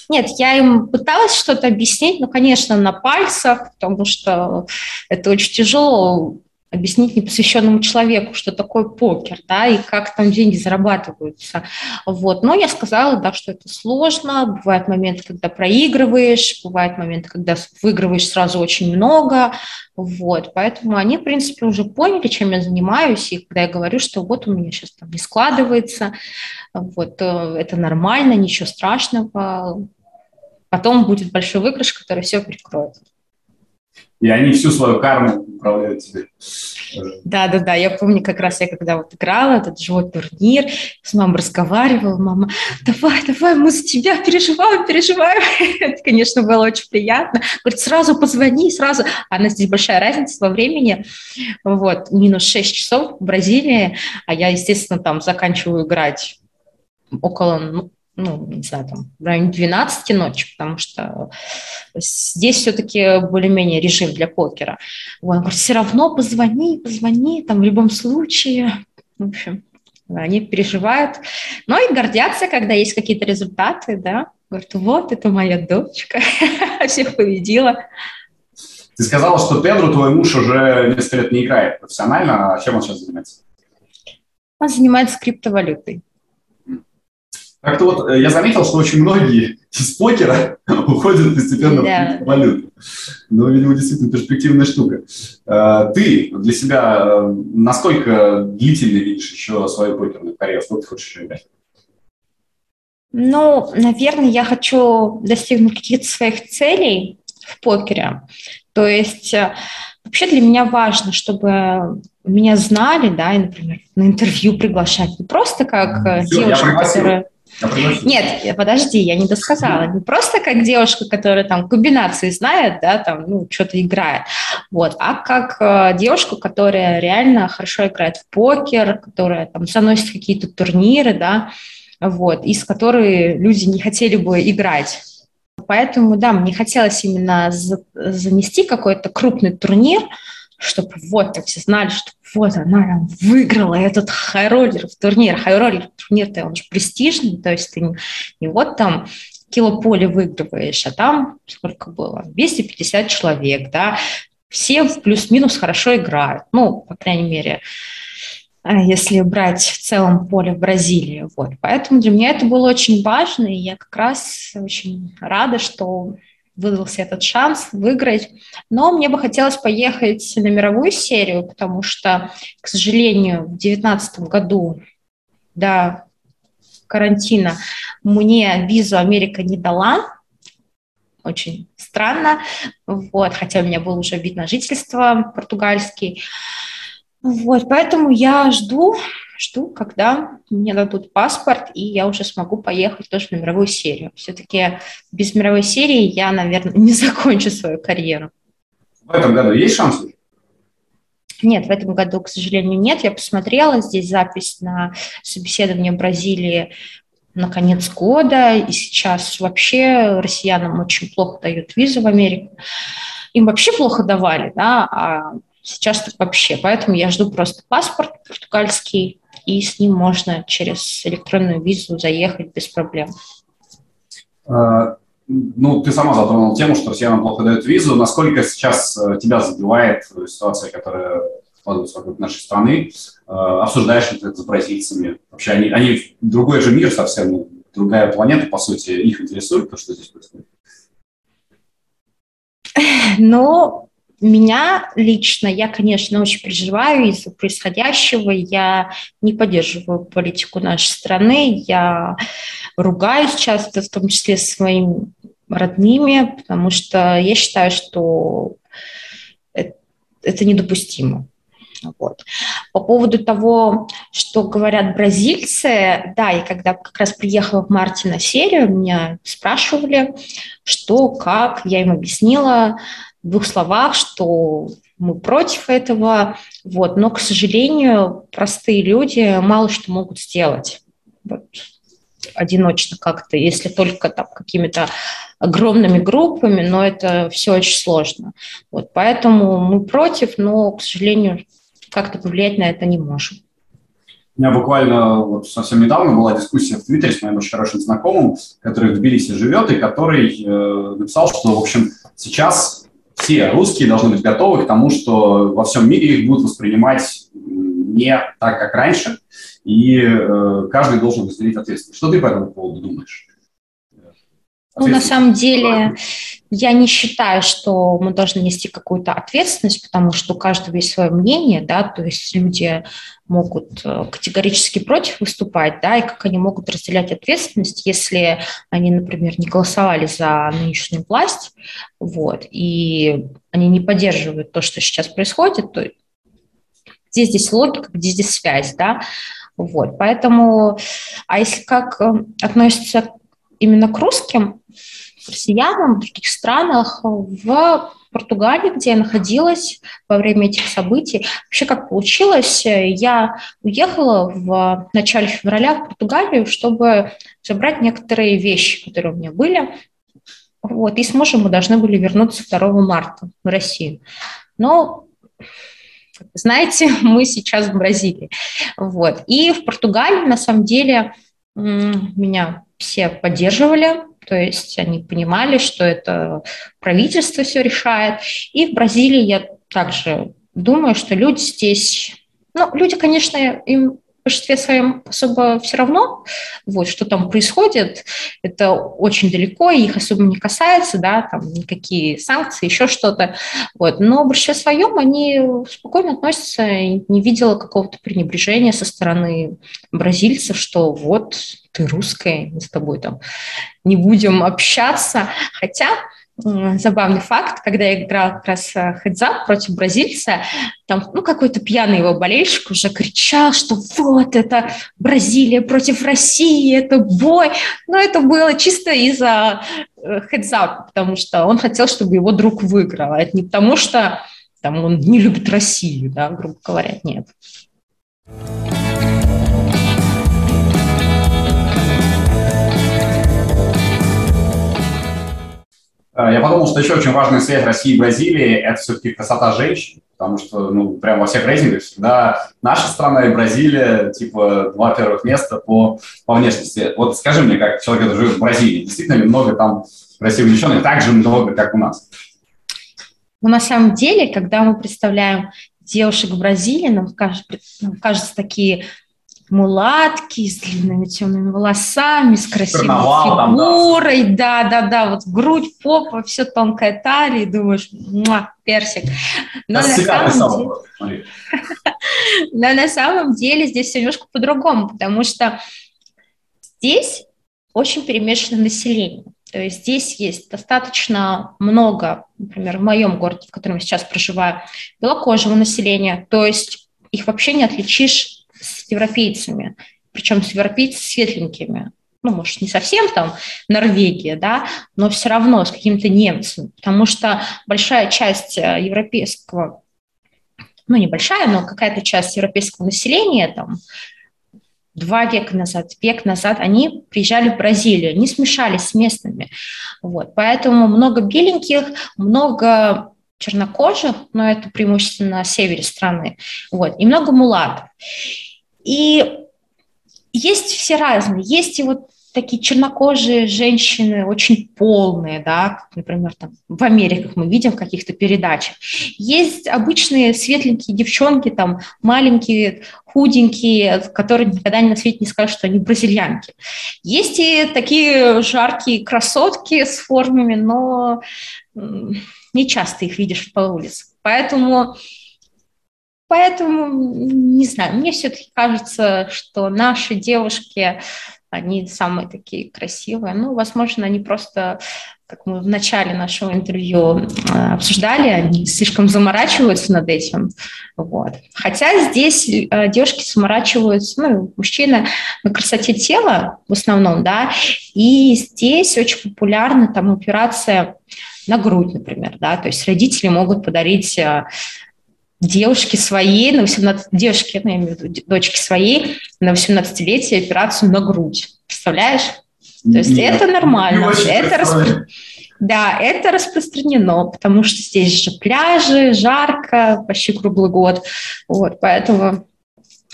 нет, я им пыталась что-то объяснить, но, конечно, на пальцах, потому что это очень тяжело объяснить непосвященному человеку, что такое покер, да, и как там деньги зарабатываются. Вот. Но я сказала, да, что это сложно, бывают моменты, когда проигрываешь, бывают моменты, когда выигрываешь сразу очень много, вот. Поэтому они, в принципе, уже поняли, чем я занимаюсь, и когда я говорю, что вот у меня сейчас там не складывается, вот, э, это нормально, ничего страшного, потом будет большой выигрыш, который все прикроет. И они всю свою карму управляют тебе. Да, да, да. Я помню, как раз я когда вот играла этот живой турнир, с мамой разговаривала, мама, давай, давай, мы за тебя переживаем, переживаем. Это, конечно, было очень приятно. Говорит, сразу позвони, сразу. А нас здесь большая разница во времени. Вот, минус 6 часов в Бразилии, а я, естественно, там заканчиваю играть около, ну, ну, не знаю, там, в районе 12 ночи, потому что здесь все-таки более-менее режим для покера. Он говорит, все равно позвони, позвони, там, в любом случае. В общем, они переживают, но и гордятся, когда есть какие-то результаты, да. Говорят, вот, это моя дочка, всех победила. Ты сказала, что Педро, твой муж, уже несколько лет не играет профессионально, а чем он сейчас занимается? Он занимается криптовалютой. Как-то вот э, я заметил, что очень многие из покера уходят постепенно да. в валюту. Ну, видимо, действительно перспективная штука. Э, ты для себя э, насколько длительно видишь еще свою покерную карьеру? Сколько ты хочешь еще играть? Ну, наверное, я хочу достигнуть каких-то своих целей в покере. То есть вообще для меня важно, чтобы меня знали, да, и, например, на интервью приглашать. Не просто как Все, девушка, которая нет, подожди, я не досказала. Не просто как девушка, которая там комбинации знает, да, там, ну, что-то играет, вот, а как э, девушка, которая реально хорошо играет в покер, которая там заносит какие-то турниры, да, вот, из которой люди не хотели бы играть. Поэтому, да, мне хотелось именно занести какой-то крупный турнир, чтобы вот так все знали, что вот она выиграла этот хайроллер в турнир. Хайроллер турнир-то он же престижный, то есть ты не, не вот там килополе выигрываешь, а там сколько было? 250 человек, да, все плюс-минус хорошо играют, ну, по крайней мере, э, если брать в целом поле в Бразилии. Вот. Поэтому для меня это было очень важно, и я как раз очень рада, что выдался этот шанс выиграть. Но мне бы хотелось поехать на мировую серию, потому что, к сожалению, в 2019 году до карантина мне визу Америка не дала. Очень странно. Вот, хотя у меня был уже вид на жительство португальский. Вот, поэтому я жду, жду, когда мне дадут паспорт, и я уже смогу поехать тоже в мировую серию. Все-таки без мировой серии я, наверное, не закончу свою карьеру. В этом году есть шанс? Нет, в этом году, к сожалению, нет. Я посмотрела здесь запись на собеседование в Бразилии на конец года, и сейчас вообще россиянам очень плохо дают визу в Америку. Им вообще плохо давали, да, а Сейчас так вообще. Поэтому я жду просто паспорт португальский, и с ним можно через электронную визу заехать без проблем. А, ну, ты сама затронула тему, что россиянам плохо дают визу. Насколько сейчас э, тебя задевает ситуация, которая складывается вокруг нашей страны? А, обсуждаешь это с бразильцами? Вообще они, они другой же мир совсем, другая планета, по сути. Их интересует то, что здесь происходит? Ну, меня лично, я, конечно, очень переживаю из-за происходящего. Я не поддерживаю политику нашей страны. Я ругаюсь часто, в том числе с своими родными, потому что я считаю, что это недопустимо. Вот. По поводу того, что говорят бразильцы, да, и когда как раз приехала в марте на серию, меня спрашивали, что, как, я им объяснила, в двух словах, что мы против этого, вот, но, к сожалению, простые люди мало что могут сделать вот, одиночно как-то, если только там какими-то огромными группами, но это все очень сложно. Вот, поэтому мы против, но, к сожалению, как-то повлиять на это не можем. У меня буквально вот совсем недавно была дискуссия в Твиттере с моим очень хорошим знакомым, который в Тбилиси живет, и который э, написал, что, в общем, сейчас все русские должны быть готовы к тому, что во всем мире их будут воспринимать не так, как раньше, и э, каждый должен разделить ответственность. Что ты по этому поводу думаешь? Ну, на самом деле, я не считаю, что мы должны нести какую-то ответственность, потому что у каждого есть свое мнение, да, то есть люди могут э, категорически против выступать, да, и как они могут разделять ответственность, если они, например, не голосовали за нынешнюю власть, вот, и они не поддерживают то, что сейчас происходит, то где здесь логика, где здесь связь, да, вот, поэтому, а если как э, относится именно к русским, россиянам в других странах, в Португалии, где я находилась во время этих событий. Вообще, как получилось, я уехала в начале февраля в Португалию, чтобы забрать некоторые вещи, которые у меня были. Вот, и с мужем мы должны были вернуться 2 марта в Россию. Но знаете, мы сейчас в Бразилии. Вот. И в Португалии, на самом деле, меня все поддерживали, то есть они понимали, что это правительство все решает. И в Бразилии я также думаю, что люди здесь, ну, люди, конечно, им большинстве своем особо все равно, вот, что там происходит, это очень далеко, их особо не касается, да, там никакие санкции, еще что-то, вот, но в большинстве своем они спокойно относятся, не видела какого-то пренебрежения со стороны бразильцев, что вот ты русская, мы с тобой там не будем общаться, хотя забавный факт, когда я играла как раз э, хедзап против бразильца, там, ну, какой-то пьяный его болельщик уже кричал, что вот это Бразилия против России, это бой. Но это было чисто из-за хедзап, потому что он хотел, чтобы его друг выиграл. А это не потому, что там, он не любит Россию, да, грубо говоря, нет. Э, я подумал, что еще очень важная связь России и Бразилии – это все-таки красота женщин, потому что, ну, прям во всех рейтингах всегда наша страна и Бразилия, типа, два первых места по, по внешности. Вот скажи мне, как человек, который живет в Бразилии, действительно ли много там красивых девчонок, так же много, как у нас? Ну, на самом деле, когда мы представляем девушек в Бразилии, нам кажется, нам кажется такие мулатки с длинными темными волосами, с красивой Карнавал, фигурой, да. да, да, да, вот грудь, попа, все тонкая талия, думаешь, муа, персик. Но на, самом деле... Но на самом деле здесь все немножко по-другому, потому что здесь очень перемешано население. То есть здесь есть достаточно много, например, в моем городе, в котором я сейчас проживаю, белокожего населения, то есть их вообще не отличишь европейцами, причем с европейцами светленькими. Ну, может, не совсем там Норвегия, да, но все равно с каким-то немцем, потому что большая часть э, европейского, ну, небольшая, но какая-то часть европейского населения, там, два века назад, век назад, они приезжали в Бразилию, не смешались с местными. Вот. Поэтому много беленьких, много чернокожих, но это преимущественно на севере страны, вот, и много мулатов. И есть все разные. Есть и вот такие чернокожие женщины, очень полные, да, например, там в Америке мы видим в каких-то передачах. Есть обычные светленькие девчонки, там маленькие, худенькие, которые никогда на свете не скажут, что они бразильянки. Есть и такие жаркие красотки с формами, но не часто их видишь по улице. Поэтому Поэтому, не знаю, мне все-таки кажется, что наши девушки, они самые такие красивые. Ну, возможно, они просто, как мы в начале нашего интервью э, обсуждали, они слишком заморачиваются над этим. Вот. Хотя здесь э, девушки заморачиваются, ну, мужчины на красоте тела в основном, да, и здесь очень популярна там операция на грудь, например, да, то есть родители могут подарить девушки своей, на 18, девушки, ну, я имею в виду дочки своей, на 18-летие операцию на грудь. Представляешь? То есть Нет, это нормально. Это распро... Да, это распространено, потому что здесь же пляжи, жарко, почти круглый год. Вот, поэтому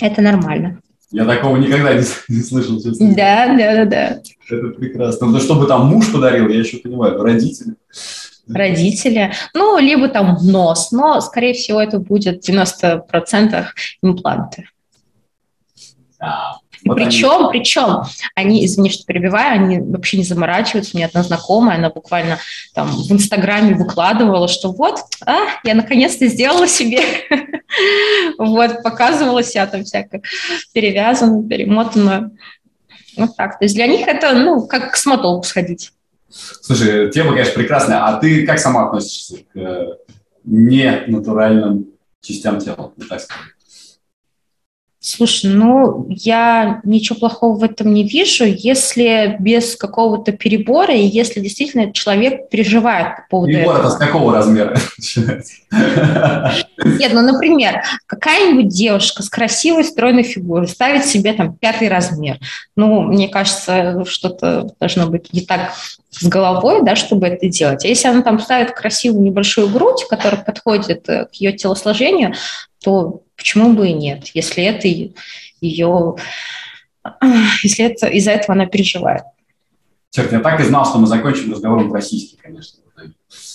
это нормально. Я такого никогда не, не слышал, честно. Да, да, да, да. Это прекрасно. Ну, чтобы там муж подарил, я еще понимаю, родители родители, ну, либо там нос, но, скорее всего, это будет в 90% импланты. Да. Вот причем, они... причем, они, извини, что перебиваю, они вообще не заморачиваются. У меня одна знакомая, она буквально там в Инстаграме выкладывала, что вот, а, я наконец-то сделала себе. Вот, показывала себя там всякое перевязанную, перемотанную. Вот так. То есть для них это, ну, как к стоматологу сходить. Слушай, тема, конечно, прекрасная. А ты как сама относишься к э, ненатуральным частям тела, так сказать? Слушай, ну, я ничего плохого в этом не вижу, если без какого-то перебора, и если действительно человек переживает по поводу Перебор этого. это с какого размера Нет, ну, например, какая-нибудь девушка с красивой, стройной фигурой ставит себе там пятый размер. Ну, мне кажется, что-то должно быть не так с головой, да, чтобы это делать. А если она там ставит красивую небольшую грудь, которая подходит э, к ее телосложению, то почему бы и нет, если это ее, если это из-за этого она переживает. Черт, я так и знал, что мы закончим разговором про сиськи, конечно.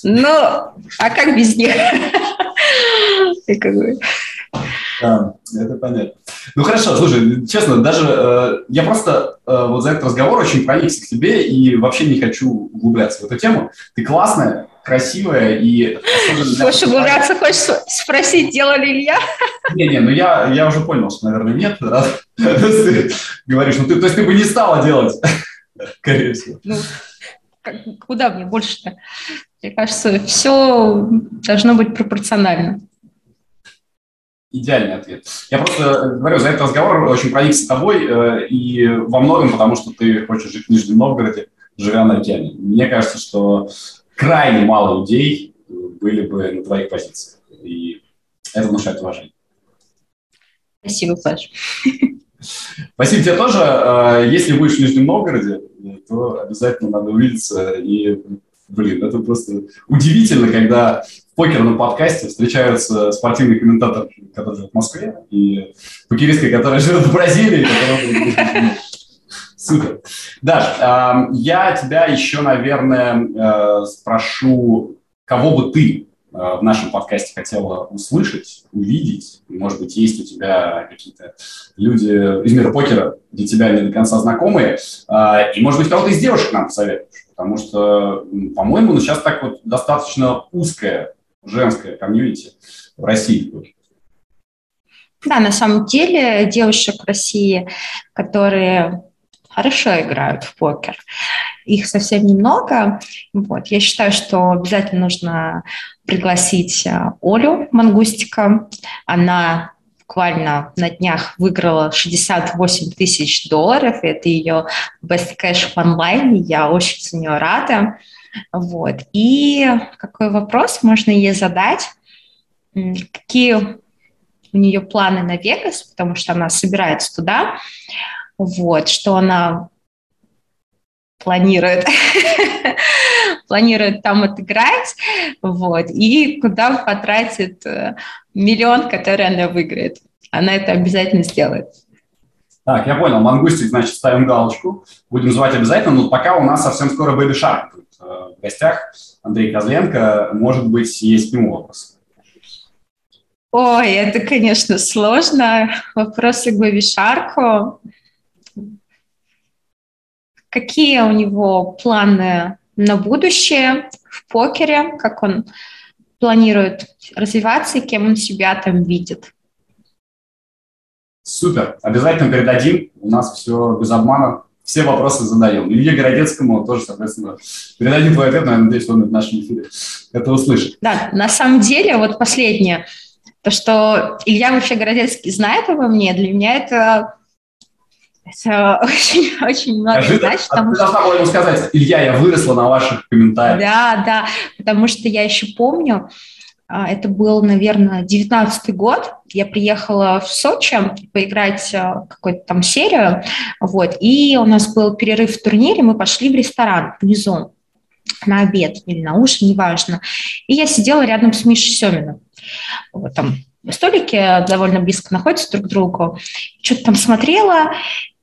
Ну, а как без них? Да, это понятно. Ну хорошо, слушай, честно, даже э, я просто э, вот за этот разговор очень проникся к тебе и вообще не хочу углубляться в эту тему. Ты классная, красивая и... Хочешь углубляться, хочешь спросить, делали ли я? Не-не, ну я, я уже понял, что, наверное, нет. Ты говоришь, ну ты, то есть ты бы не стала делать, скорее всего. Ну, куда мне больше-то? Мне кажется, все должно быть пропорционально. Идеальный ответ. Я просто говорю, за этот разговор очень проникся тобой, э, и во многом потому, что ты хочешь жить в Нижнем Новгороде, живя на океане. Мне кажется, что крайне мало людей были бы на твоих позициях. И это внушает уважение. Спасибо, Паш. Спасибо тебе тоже. Э, если будешь в Нижнем Новгороде, то обязательно надо увидеться. И, блин, это просто удивительно, когда в покерном подкасте встречаются спортивные комментаторы, которые живут в Москве, и покеристка, которая живет в Бразилии, Супер. Даш, я тебя еще, наверное, э, спрошу, кого бы ты э, в нашем подкасте хотела услышать, увидеть? Может быть, есть у тебя какие-то люди из мира покера, где тебя не до конца знакомые, э, и, может быть, кого-то из девушек нам посоветуешь, потому что, по-моему, ну, сейчас так вот достаточно узкое женское комьюнити в России. Да, на самом деле девушек в России, которые хорошо играют в покер. Их совсем немного. Вот. Я считаю, что обязательно нужно пригласить э, Олю Мангустика. Она буквально на днях выиграла 68 тысяч долларов. Это ее best cash в онлайне. Я очень за нее рада. Вот. И какой вопрос можно ей задать? Какие у нее планы на Вегас, потому что она собирается туда вот, что она планирует, планирует там отыграть, вот, и куда потратит э, миллион, который она выиграет. Она это обязательно сделает. Так, я понял. Мангустик, значит, ставим галочку. Будем звать обязательно, но пока у нас совсем скоро Бэби Шарк будет э, в гостях. Андрей Козленко. Может быть, есть к нему вопрос. Ой, это, конечно, сложно. Вопросы к Бэби Шарку. Какие у него планы на будущее в покере, как он планирует развиваться и кем он себя там видит. Супер. Обязательно передадим. У нас все без обмана. Все вопросы задаем. Илье Городецкому тоже, соответственно, передадим твой ответ, но я надеюсь, он в нашем эфире это услышит. Да, на самом деле, вот последнее, то, что Илья вообще Городецкий знает обо мне, для меня это это очень, очень много Скажи, значит. А потому, ты должна была ему сказать, Илья, я выросла на ваших комментариях. Да, да, потому что я еще помню, а, это был, наверное, девятнадцатый год. Я приехала в Сочи поиграть а, какую-то там серию, вот, и у нас был перерыв в турнире, мы пошли в ресторан внизу на обед или на ужин, неважно. И я сидела рядом с Мишей Семиным. Вот там столики довольно близко находятся друг к другу. Что-то там смотрела,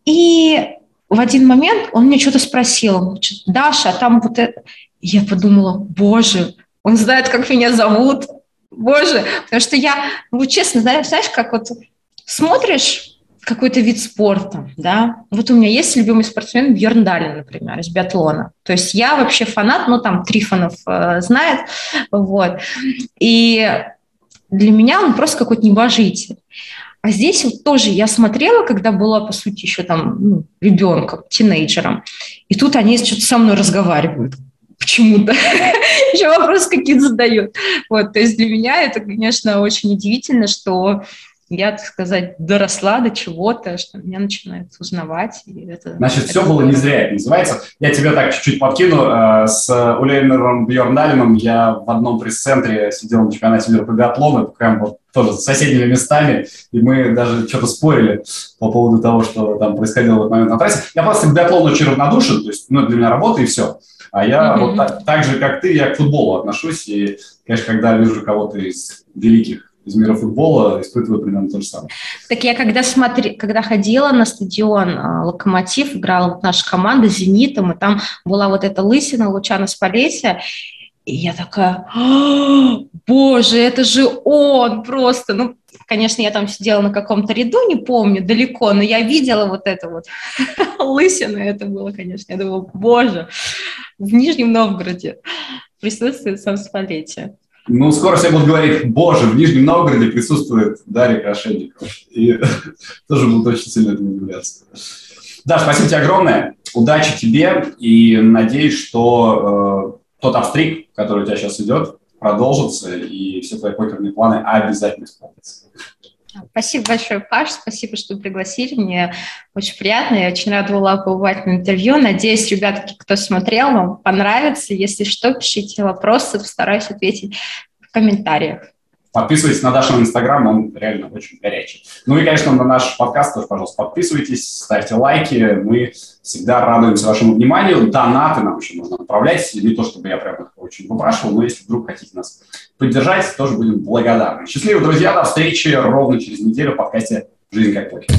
и в один момент он мне что-то спросил, Даша, а там вот это... Я подумала, боже, он знает, как меня зовут, боже, потому что я, ну, честно, знаешь, знаешь, как вот смотришь какой-то вид спорта, да. Вот у меня есть любимый спортсмен Бьерн Далин, например, из биатлона. То есть я вообще фанат, ну там Трифонов э, знает, вот. И для меня он просто какой-то небожитель. А здесь вот тоже я смотрела, когда была, по сути, еще там ну, ребенком, тинейджером, и тут они что-то со мной разговаривают почему-то. Еще вопросы какие-то задают. Вот, то есть для меня это, конечно, очень удивительно, что я, так сказать, доросла до чего-то, что меня начинают узнавать. И это, Значит, это все было не зря, это называется. Я тебя так чуть-чуть подкину. Э, с Улейнером Бьерндалином я в одном пресс-центре сидел на чемпионате мира по биатлону, прям вот тоже с соседними местами, и мы даже что-то спорили по поводу того, что там происходило в этот момент на трассе. Я просто к биатлону очень равнодушен, то есть ну, для меня работа и все. А я mm-hmm. вот так, так же, как ты, я к футболу отношусь, и, конечно, когда вижу кого-то из великих из мира футбола испытываю примерно то же самое. Так я когда смотри, когда ходила на стадион а, «Локомотив», играла вот наша команда с «Зенитом», и там была вот эта лысина Лучана Спалетия, и я такая, боже, это же он просто. Ну, конечно, я там сидела на каком-то ряду, не помню, далеко, но я видела вот это вот лысину, это было, конечно. Я думала, боже, в Нижнем Новгороде присутствует сам Спалетия. Ну, скоро все будут говорить, боже, в Нижнем Новгороде присутствует Дарья Крашенникова. И тоже будут очень сильно этому удивляться. Да, спасибо тебе огромное. Удачи тебе. И надеюсь, что э, тот обстриг, который у тебя сейчас идет, продолжится, и все твои покерные планы обязательно исполнятся. Спасибо большое, Паш, спасибо, что пригласили. Мне очень приятно, я очень рада была побывать на интервью. Надеюсь, ребятки, кто смотрел, вам понравится. Если что, пишите вопросы, постараюсь ответить в комментариях. Подписывайтесь на Дашин Инстаграм, он реально очень горячий. Ну и, конечно, на наш подкаст тоже, пожалуйста, подписывайтесь, ставьте лайки. Мы всегда радуемся вашему вниманию. Донаты нам еще можно отправлять. Не то, чтобы я прям очень выпрашивал, но если вдруг хотите нас поддержать, тоже будем благодарны. Счастливо, друзья, до встречи ровно через неделю в подкасте «Жизнь как покер».